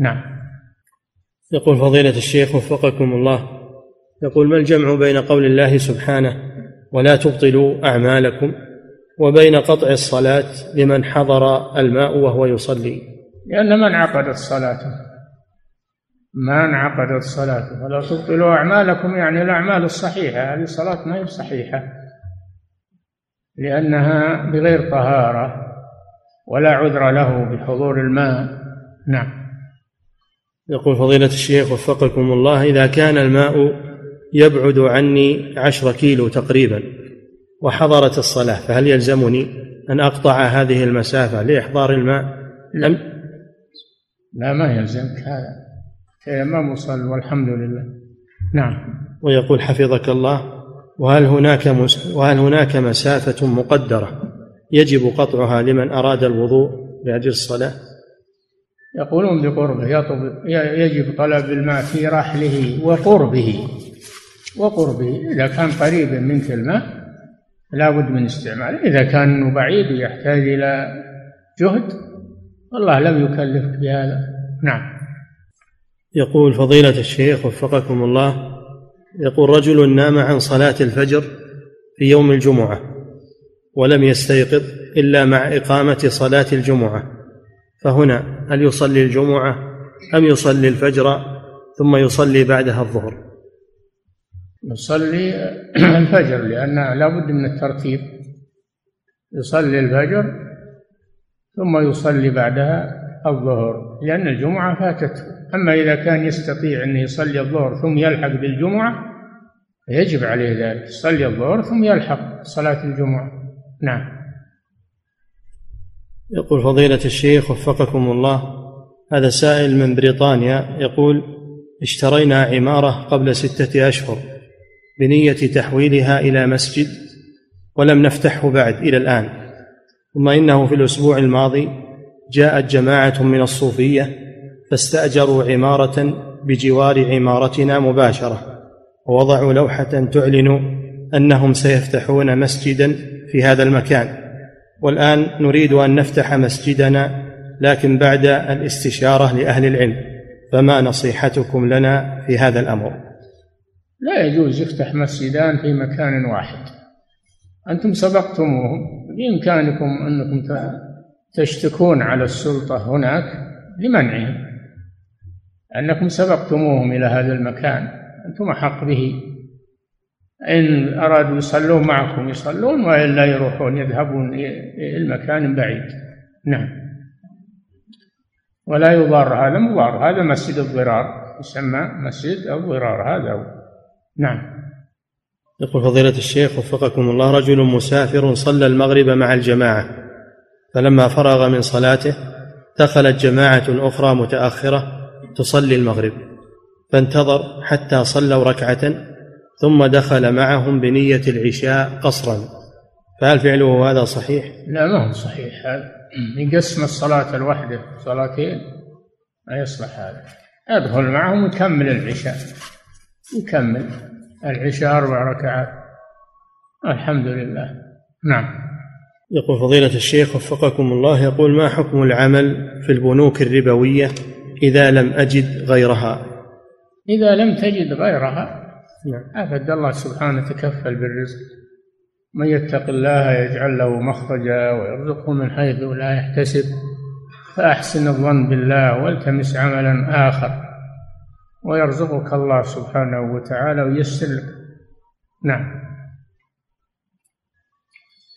نعم. يقول فضيلة الشيخ وفقكم الله يقول ما الجمع بين قول الله سبحانه ولا تبطلوا أعمالكم؟ وبين قطع الصلاة لمن حضر الماء وهو يصلي. لأن من عقدت صلاته. ما انعقدت صلاته. ولا تبطلوا أعمالكم يعني الأعمال الصحيحة. هذه صلاة ما هي صحيحة. لأنها بغير طهارة ولا عذر له بحضور الماء. نعم. يقول فضيلة الشيخ وفقكم الله إذا كان الماء يبعد عني عشر كيلو تقريبا وحضرت الصلاة فهل يلزمني أن أقطع هذه المسافة لإحضار الماء؟ لم لا ما يلزمك هذا تيمم وصل والحمد لله. نعم. ويقول حفظك الله وهل هناك وهل هناك مسافة مقدرة يجب قطعها لمن أراد الوضوء لأجل الصلاة؟ يقولون بقربه يطلب يجب طلب الماء في رحله وقربه. وقربه إذا كان قريبا منك الماء لا بد من استعماله إذا كان بعيد ويحتاج إلى جهد والله لم يكلفك بهذا. نعم. يقول فضيلة الشيخ وفقكم الله يقول رجل نام عن صلاة الفجر في يوم الجمعة ولم يستيقظ إلا مع إقامة صلاة الجمعة. فهنا هل يصلي الجمعة أم يصلي الفجر ثم يصلي بعدها الظهر؟ يصلي الفجر لأن لا بد من الترتيب. يصلي الفجر ثم يصلي بعدها الظهر لأن الجمعة فاتته أما إذا كان يستطيع أن يصلي الظهر ثم يلحق بالجمعة يجب عليه ذلك. يصلي الظهر ثم يلحق صلاة الجمعة. نعم. يقول فضيلة الشيخ وفقكم الله هذا سائل من بريطانيا يقول اشترينا عمارة قبل ستة أشهر بنية تحويلها إلى مسجد ولم نفتحه بعد إلى الآن. ثم إنه في الأسبوع الماضي جاءت جماعة من الصوفية فاستأجروا عمارة بجوار عمارتنا مباشرة ووضعوا لوحة تعلن أنهم سيفتحون مسجدا في هذا المكان. والآن نريد أن نفتح مسجدنا لكن بعد الاستشارة لأهل العلم فما نصيحتكم لنا في هذا الأمر؟ لا يجوز يفتح مسجدان في مكان واحد. أنتم سبقتموهم بإمكانكم أنكم تشتكون على السلطة هناك لمنعهم أنكم سبقتموهم إلى هذا المكان. أنتم أحق به. إن أرادوا يصلون معكم يصلون وإلا يروحون يذهبون إلى مكان بعيد نعم. ولا يضار هذا مضار. هذا مسجد الضرار. يسمى مسجد الضرار. هذا هو. نعم. يقول فضيلة الشيخ وفقكم الله رجل مسافر صلى المغرب مع الجماعة فلما فرغ من صلاته دخلت جماعة أخرى متأخرة تصلي المغرب فانتظر حتى صلوا ركعة ثم دخل معهم بنية العشاء قصرا. فهل فعله هذا صحيح؟ لا ما هو صحيح. هذا يقسم الصلاة الواحدة صلاتين ما يصلح هذا. يدخل معهم ويكمل العشاء. يكمل العشاء أربع ركعات. الحمد لله. نعم. يقول فضيلة الشيخ وفقكم الله يقول ما حكم العمل في البنوك الربوية إذا لم أجد غيرها؟ إذا لم تجد غيرها نعم. أفد الله سبحانه تكفل بالرزق. من يتق الله يجعل له مخرجا ويرزقه من حيث لا يحتسب. فأحسن الظن بالله والتمس عملا آخر. ويرزقك الله سبحانه وتعالى وييسر لك. نعم.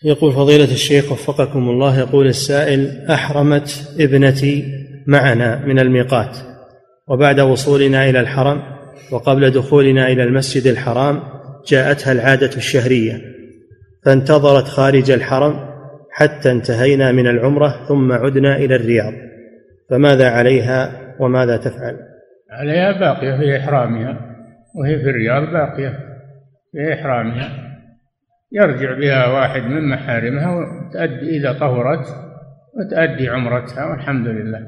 يقول فضيلة الشيخ وفقكم الله يقول السائل أحرمت ابنتي معنا من الميقات وبعد وصولنا إلى الحرم وقبل دخولنا إلى المسجد الحرام جاءتها العادة الشهرية فانتظرت خارج الحرم حتى انتهينا من العمرة ثم عدنا إلى الرياض فماذا عليها وماذا تفعل؟ عليها باقية في إحرامها وهي في الرياض باقية في إحرامها يرجع بها واحد من محارمها وتأدي إذا طهرت وتأدي عمرتها والحمد لله.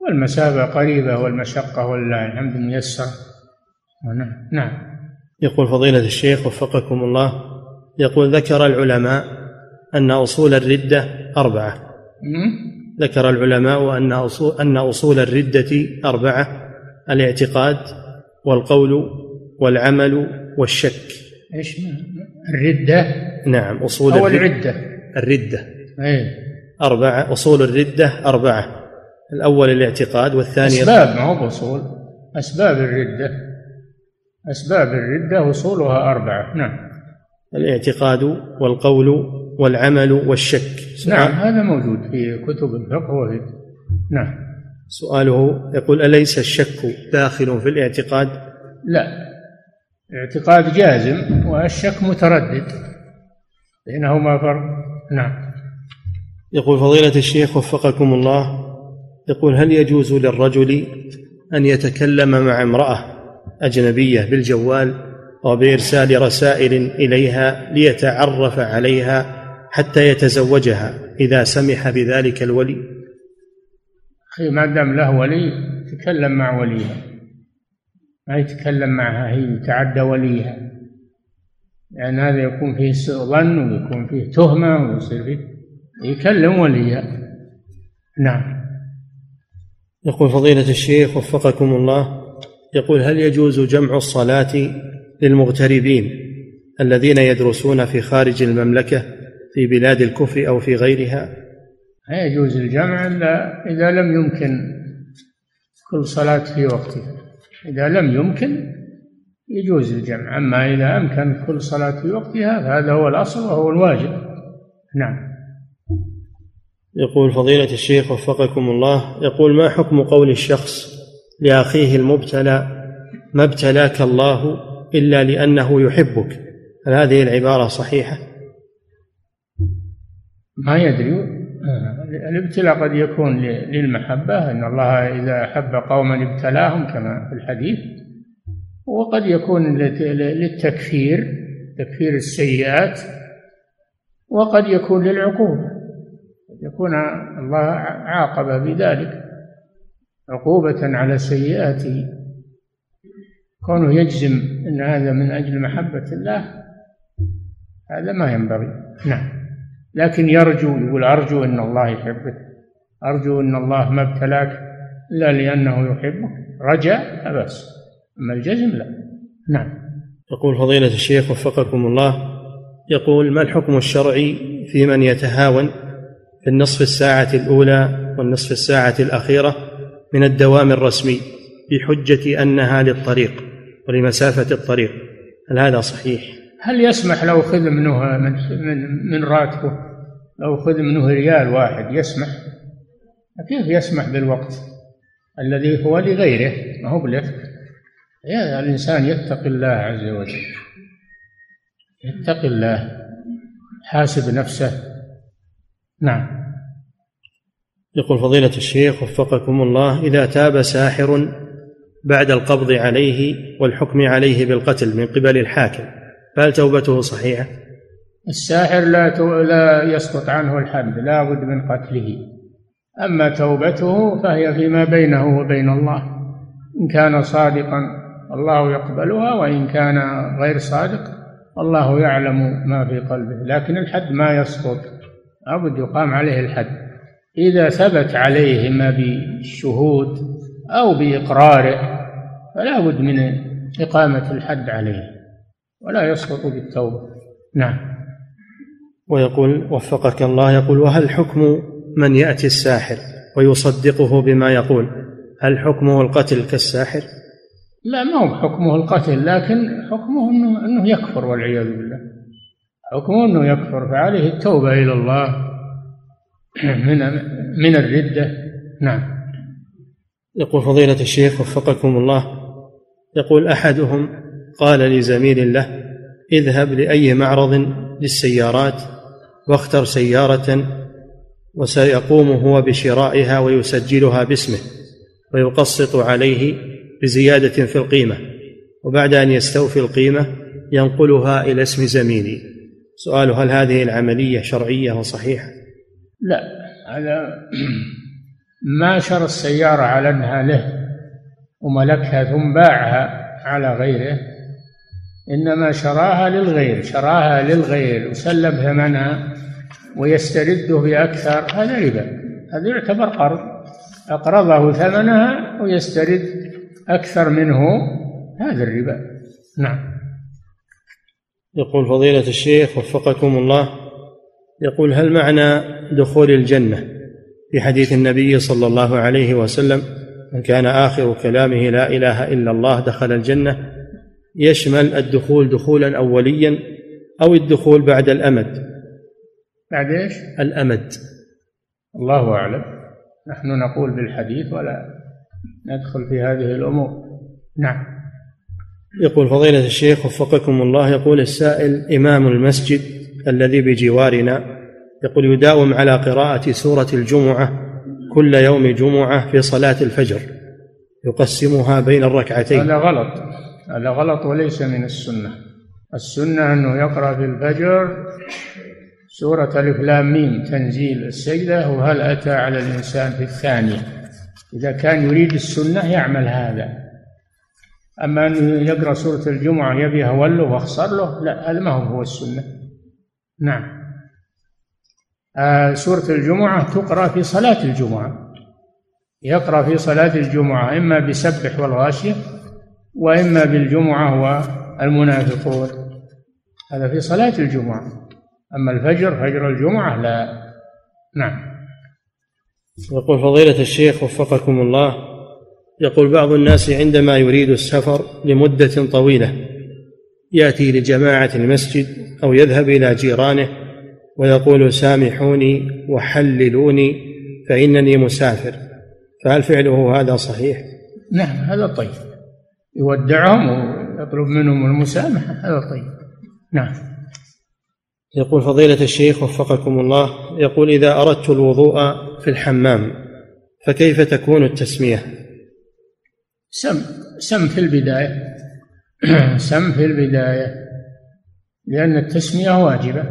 والمسافة قريبة والمشقة ولله الحمد ميسر نعم. يقول فضيلة الشيخ وفقكم الله يقول ذكر العلماء أن أصول الردة أربعة. ذكر العلماء أن أصول أن أصول الردة أربعة الاعتقاد والقول والعمل والشك. إيش الردة؟ نعم أصول أو الردة. الردة. أي أربعة أصول الردة أربعة الأول الاعتقاد والثاني أسباب ما هو أصول أسباب الردة. أسباب الردة أصولها أربعة. نعم. الاعتقاد والقول والعمل والشك. نعم هذا موجود في كتب الفقه وفي نعم. سؤاله يقول أليس الشك داخل في الاعتقاد؟ لا. الاعتقاد جازم والشك متردد. بينهما فرق. نعم. يقول فضيلة الشيخ وفقكم الله يقول هل يجوز للرجل أن يتكلم مع امرأة أجنبية بالجوال وبإرسال رسائل إليها ليتعرف عليها حتى يتزوجها إذا سمح بذلك الولي. أخي ما دام له ولي تكلم مع وليها. ما يتكلم معها هي يتعدى وليها. لأن يعني هذا يكون فيه سوء ظن ويكون فيه تهمة ويصير فيه. يكلم وليها. نعم. يقول فضيلة الشيخ وفقكم الله يقول هل يجوز جمع الصلاة للمغتربين الذين يدرسون في خارج المملكة في بلاد الكفر أو في غيرها؟ لا يجوز الجمع إلا إذا لم يمكن كل صلاة في وقتها. إذا لم يمكن يجوز الجمع. أما إذا أمكن كل صلاة في وقتها فهذا هو الأصل وهو الواجب. نعم. يقول فضيلة الشيخ وفقكم الله يقول ما حكم قول الشخص لأخيه المبتلى ما ابتلاك الله إلا لأنه يحبك هل هذه العبارة صحيحة؟ ما يدري. الابتلاء قد يكون للمحبة أن الله إذا أحب قوما ابتلاهم كما في الحديث. وقد يكون للتكفير تكفير السيئات. وقد يكون للعقوبة. يكون الله عاقب بذلك. عقوبة على سيئاته كونه يجزم أن هذا من أجل محبة الله هذا ما ينبغي. نعم. لكن يرجو يقول أرجو أن الله يحبك. أرجو أن الله ما ابتلاك إلا لأنه يحبك. رجاء بأس. أما الجزم لا. نعم. يقول فضيلة الشيخ وفقكم الله يقول ما الحكم الشرعي في من يتهاون في النصف الساعة الأولى والنصف الساعة الأخيرة من الدوام الرسمي بحجة أنها للطريق ولمسافة الطريق؟ هل هذا صحيح؟ هل يسمح لو خذ منه من, من, من راتبه؟ لو خذ منه ريال واحد يسمح؟ كيف يسمح بالوقت الذي هو لغيره ما هو بلك يا الإنسان يتقي الله عز وجل. يتقي الله. حاسب نفسه. نعم. يقول فضيلة الشيخ وفقكم الله إذا تاب ساحر بعد القبض عليه والحكم عليه بالقتل من قبل الحاكم فهل توبته صحيحة؟ الساحر لا لا يسقط عنه الحد لا بد من قتله. أما توبته فهي فيما بينه وبين الله. إن كان صادقا الله يقبلها وإن كان غير صادق الله يعلم ما في قلبه. لكن الحد ما يسقط لابد يقام عليه الحد. إذا ثبت عليه ما بالشهود أو بإقراره فلا بد من إقامة الحد عليه. ولا يسقط بالتوبة. نعم. ويقول وفقك الله يقول وهل حكم من يأتي الساحر ويصدقه بما يقول؟ هل حكمه القتل كالساحر؟ لا ما هو حكمه القتل لكن حكمه انه إنه يكفر والعياذ بالله. حكمه إنه يكفر فعليه التوبة إلى الله. من من الردة. نعم. يقول فضيلة الشيخ وفقكم الله يقول أحدهم قال لزميل له اذهب لأي معرض للسيارات واختر سيارة وسيقوم هو بشرائها ويسجلها باسمه ويقسط عليه بزيادة في القيمة. وبعد أن يستوفي القيمة ينقلها إلى اسم زميلي. سؤال هل هذه العملية شرعية وصحيحة؟ لا. هذا ما شرى السيارة على أنها له وملكها ثم باعها على غيره إنما شراها للغير شراها للغير. وسلم ثمنها ويسترده بأكثر هذا ربا. هذا يعتبر قرض. أقرضه ثمنها ويسترد أكثر منه هذا الربا. نعم. يقول فضيلة الشيخ وفقكم الله يقول هل معنى دخول الجنة في حديث النبي صلى الله عليه وسلم من كان آخر كلامه لا إله إلا الله دخل الجنة؟ يشمل الدخول دخولا أوليا أو الدخول بعد الأمد. بعد إيش؟ الأمد. الله أعلم. نحن نقول بالحديث ولا ندخل في هذه الأمور. نعم. يقول فضيلة الشيخ وفقكم الله يقول السائل إمام المسجد الذي بجوارنا يقول يداوم على قراءة سورة الجمعة كل يوم جمعة في صلاة الفجر يقسمها بين الركعتين. هذا غلط. هذا غلط وليس من السنة. السنة أنه يقرأ في الفجر سورة ألف لام ميم تنزيل السجدة وهل أتى على الإنسان في الثانية. إذا كان يريد السنة يعمل هذا. أما أن يقرأ سورة الجمعة يبيها وله واخسر له لا هذا ما هو هو السنة. نعم. آه سورة الجمعة تقرأ في صلاة الجمعة. يقرأ في صلاة الجمعة إما بسبح والغاشية وإما بالجمعة والمنافقون هذا في صلاة الجمعة. أما الفجر فجر الجمعة لا. نعم. يقول فضيلة الشيخ وفقكم الله يقول بعض الناس عندما يريد السفر لمدة طويلة يأتي لجماعة المسجد أو يذهب إلى جيرانه ويقول سامحوني وحللوني فإنني مسافر فهل فعله هذا صحيح؟ نعم هذا طيب. يودعهم ويطلب منهم المسامحة. هذا طيب. نعم. يقول فضيلة الشيخ وفقكم الله يقول إذا أردت الوضوء في الحمام فكيف تكون التسمية؟ سم سم في البداية. <clears throat> سم في البداية. لأن التسمية واجبة.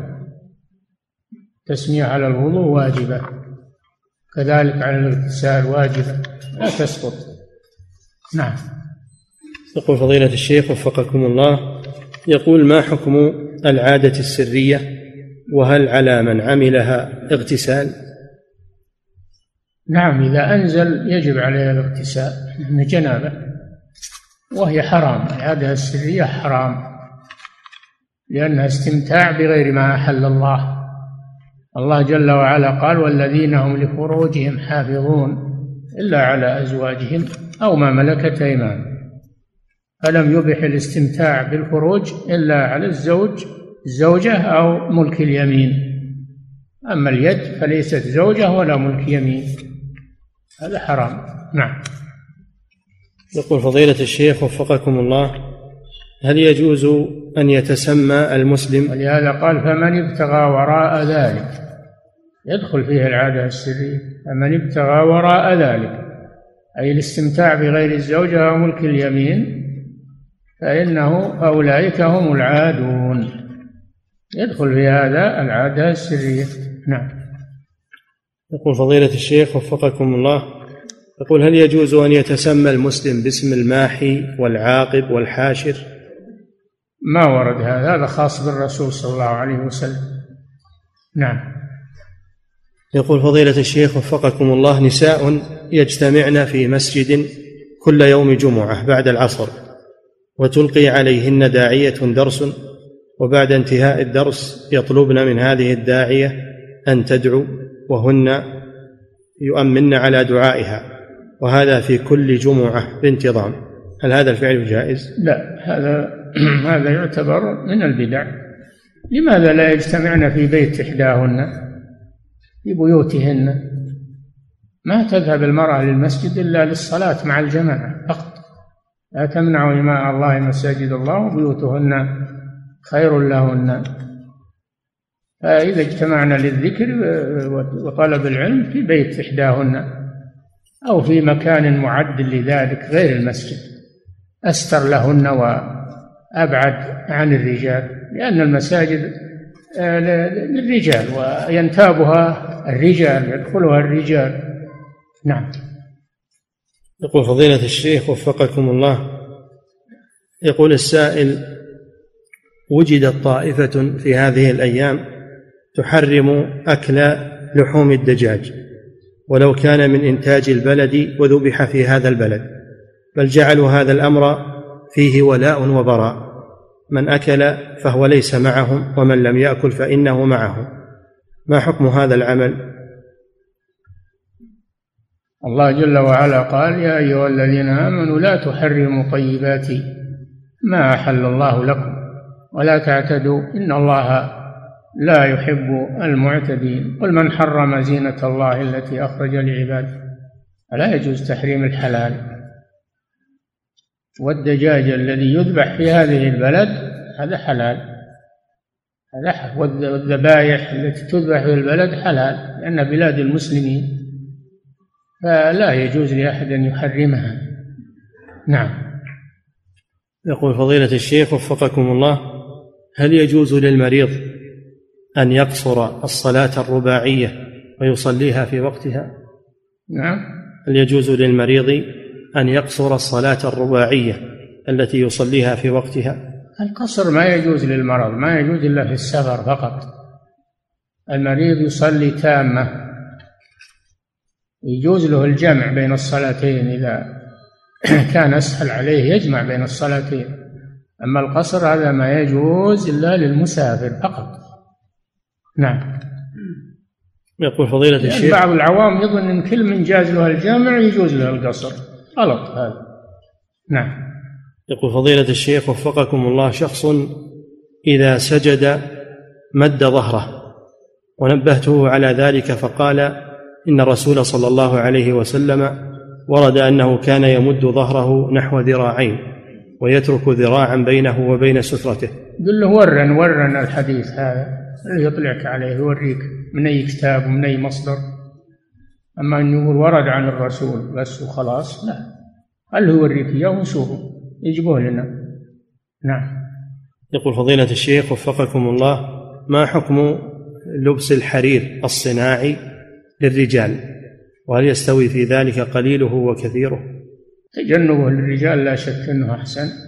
التسمية على الوضوء واجبة. كذلك على الاغتسال واجبة. لا تسقط. نعم. يقول فضيلة الشيخ وفقكم الله يقول ما حكم العادة السرية؟ وهل على من عملها اغتسال؟ نعم إذا أنزل يجب عليه الاغتسال من جنابة وهي حرام. العادة السرية حرام لأنها استمتاع بغير ما أحل الله. الله جل وعلا قال والذين هم لفروجهم حافظون إلا على أزواجهم أو ما ملكت أيمانهم. فلم يبح الاستمتاع بالفروج إلا على الزوج الزوجة أو ملك اليمين. أما اليد فليست زوجة ولا ملك يمين. هذا حرام. نعم. يقول فضيلة الشيخ وفقكم الله هل يجوز أن يتسمى المسلم؟ ولهذا قال فمن ابتغى وراء ذلك. يدخل فيه العادة السرية. فمن ابتغى وراء ذلك أي الاستمتاع بغير الزوجة أو ملك اليمين فإنه أولئك هم العادون. يدخل في هذا العادة السرية. نعم. يقول فضيلة الشيخ وفقكم الله يقول هل يجوز أن يتسمى المسلم باسم الماحي والعاقب والحاشر؟ ما ورد هذا هذا خاص بالرسول صلى الله عليه وسلم. نعم. يقول فضيلة الشيخ وفقكم الله نساء يجتمعن في مسجد كل يوم جمعة بعد العصر. وتلقي عليهن داعية درس وبعد انتهاء الدرس يطلبن من هذه الداعية أن تدعو وهن يؤمن على دعائها. وهذا في كل جمعة بانتظام. هل هذا الفعل جائز؟ لا هذا <clears throat> هذا يعتبر من البدع. لماذا لا يجتمعن في بيت إحداهن في بيوتهن؟ ما تذهب المرأة للمسجد إلا للصلاة مع الجماعة فقط. لا تمنعوا إماء الله مساجد الله وبيوتهن خير لهن. فإذا اجتمعنا للذكر وطلب العلم في بيت إحداهن أو في مكان معد لذلك غير المسجد أستر لهن وأبعد عن الرجال لأن المساجد آه، للرجال وينتابها الرجال يدخلها الرجال. نعم. يقول فضيلة الشيخ وفقكم الله يقول السائل وجدت طائفة في هذه الأيام تحرم أكل لحوم الدجاج ولو كان من إنتاج البلد وذبح في هذا البلد بل جعلوا هذا الأمر فيه ولاء وبراء من أكل فهو ليس معهم ومن لم يأكل فإنه معهم. ما حكم هذا العمل؟ الله جل وعلا قال يا أيها الذين آمنوا لا تحرموا طيبات ما أحل الله لكم ولا تعتدوا إن الله لا يحب المعتدين. قل من حرم زينة الله التي أخرج لعباده فلا يجوز تحريم الحلال؟ والدجاج الذي يذبح في هذه البلد هذا حلال. والذبائح التي تذبح في البلد حلال لأن بلاد المسلمين فلا يجوز لأحد أن يحرمها نعم يقول فضيلة الشيخ وفقكم الله هل يجوز للمريض أن يقصر الصلاة الرباعية ويصليها في وقتها؟ نعم هل يجوز للمريض أن يقصر الصلاة الرباعية التي يصليها في وقتها؟ القصر ما يجوز للمرض ما يجوز إلا في السفر فقط المريض يصلي تامة يجوز له الجمع بين الصلاتين إذا <clears throat> كان أسهل عليه يجمع بين الصلاتين. أما القصر هذا ما يجوز إلا للمسافر فقط. نعم. يقول فضيلة يعني الشيخ بعض العوام يظن أن كل من جاز له الجمع يجوز له القصر. غلط هذا. نعم. يقول فضيلة الشيخ وفقكم الله شخص إذا سجد مد ظهره ونبهته على ذلك فقال إن الرسول صلى الله عليه وسلم ورد أنه كان يمد ظهره نحو ذراعين ويترك ذراعا بينه وبين سترته. قل له ورن ورن الحديث هذا. يطلعك عليه؟ يوريك من أي كتاب ومن أي مصدر. أما انه يقول ورد عن الرسول بس وخلاص لا. خله يوريك إياه؟ ونشوفه. يجيبوه لنا. نعم. يقول فضيلة الشيخ وفقكم الله ما حكم لبس الحرير الصناعي للرجال وهل يستوي في ذلك قليله وكثيره؟ تجنبه للرجال لا شك أنه أحسن.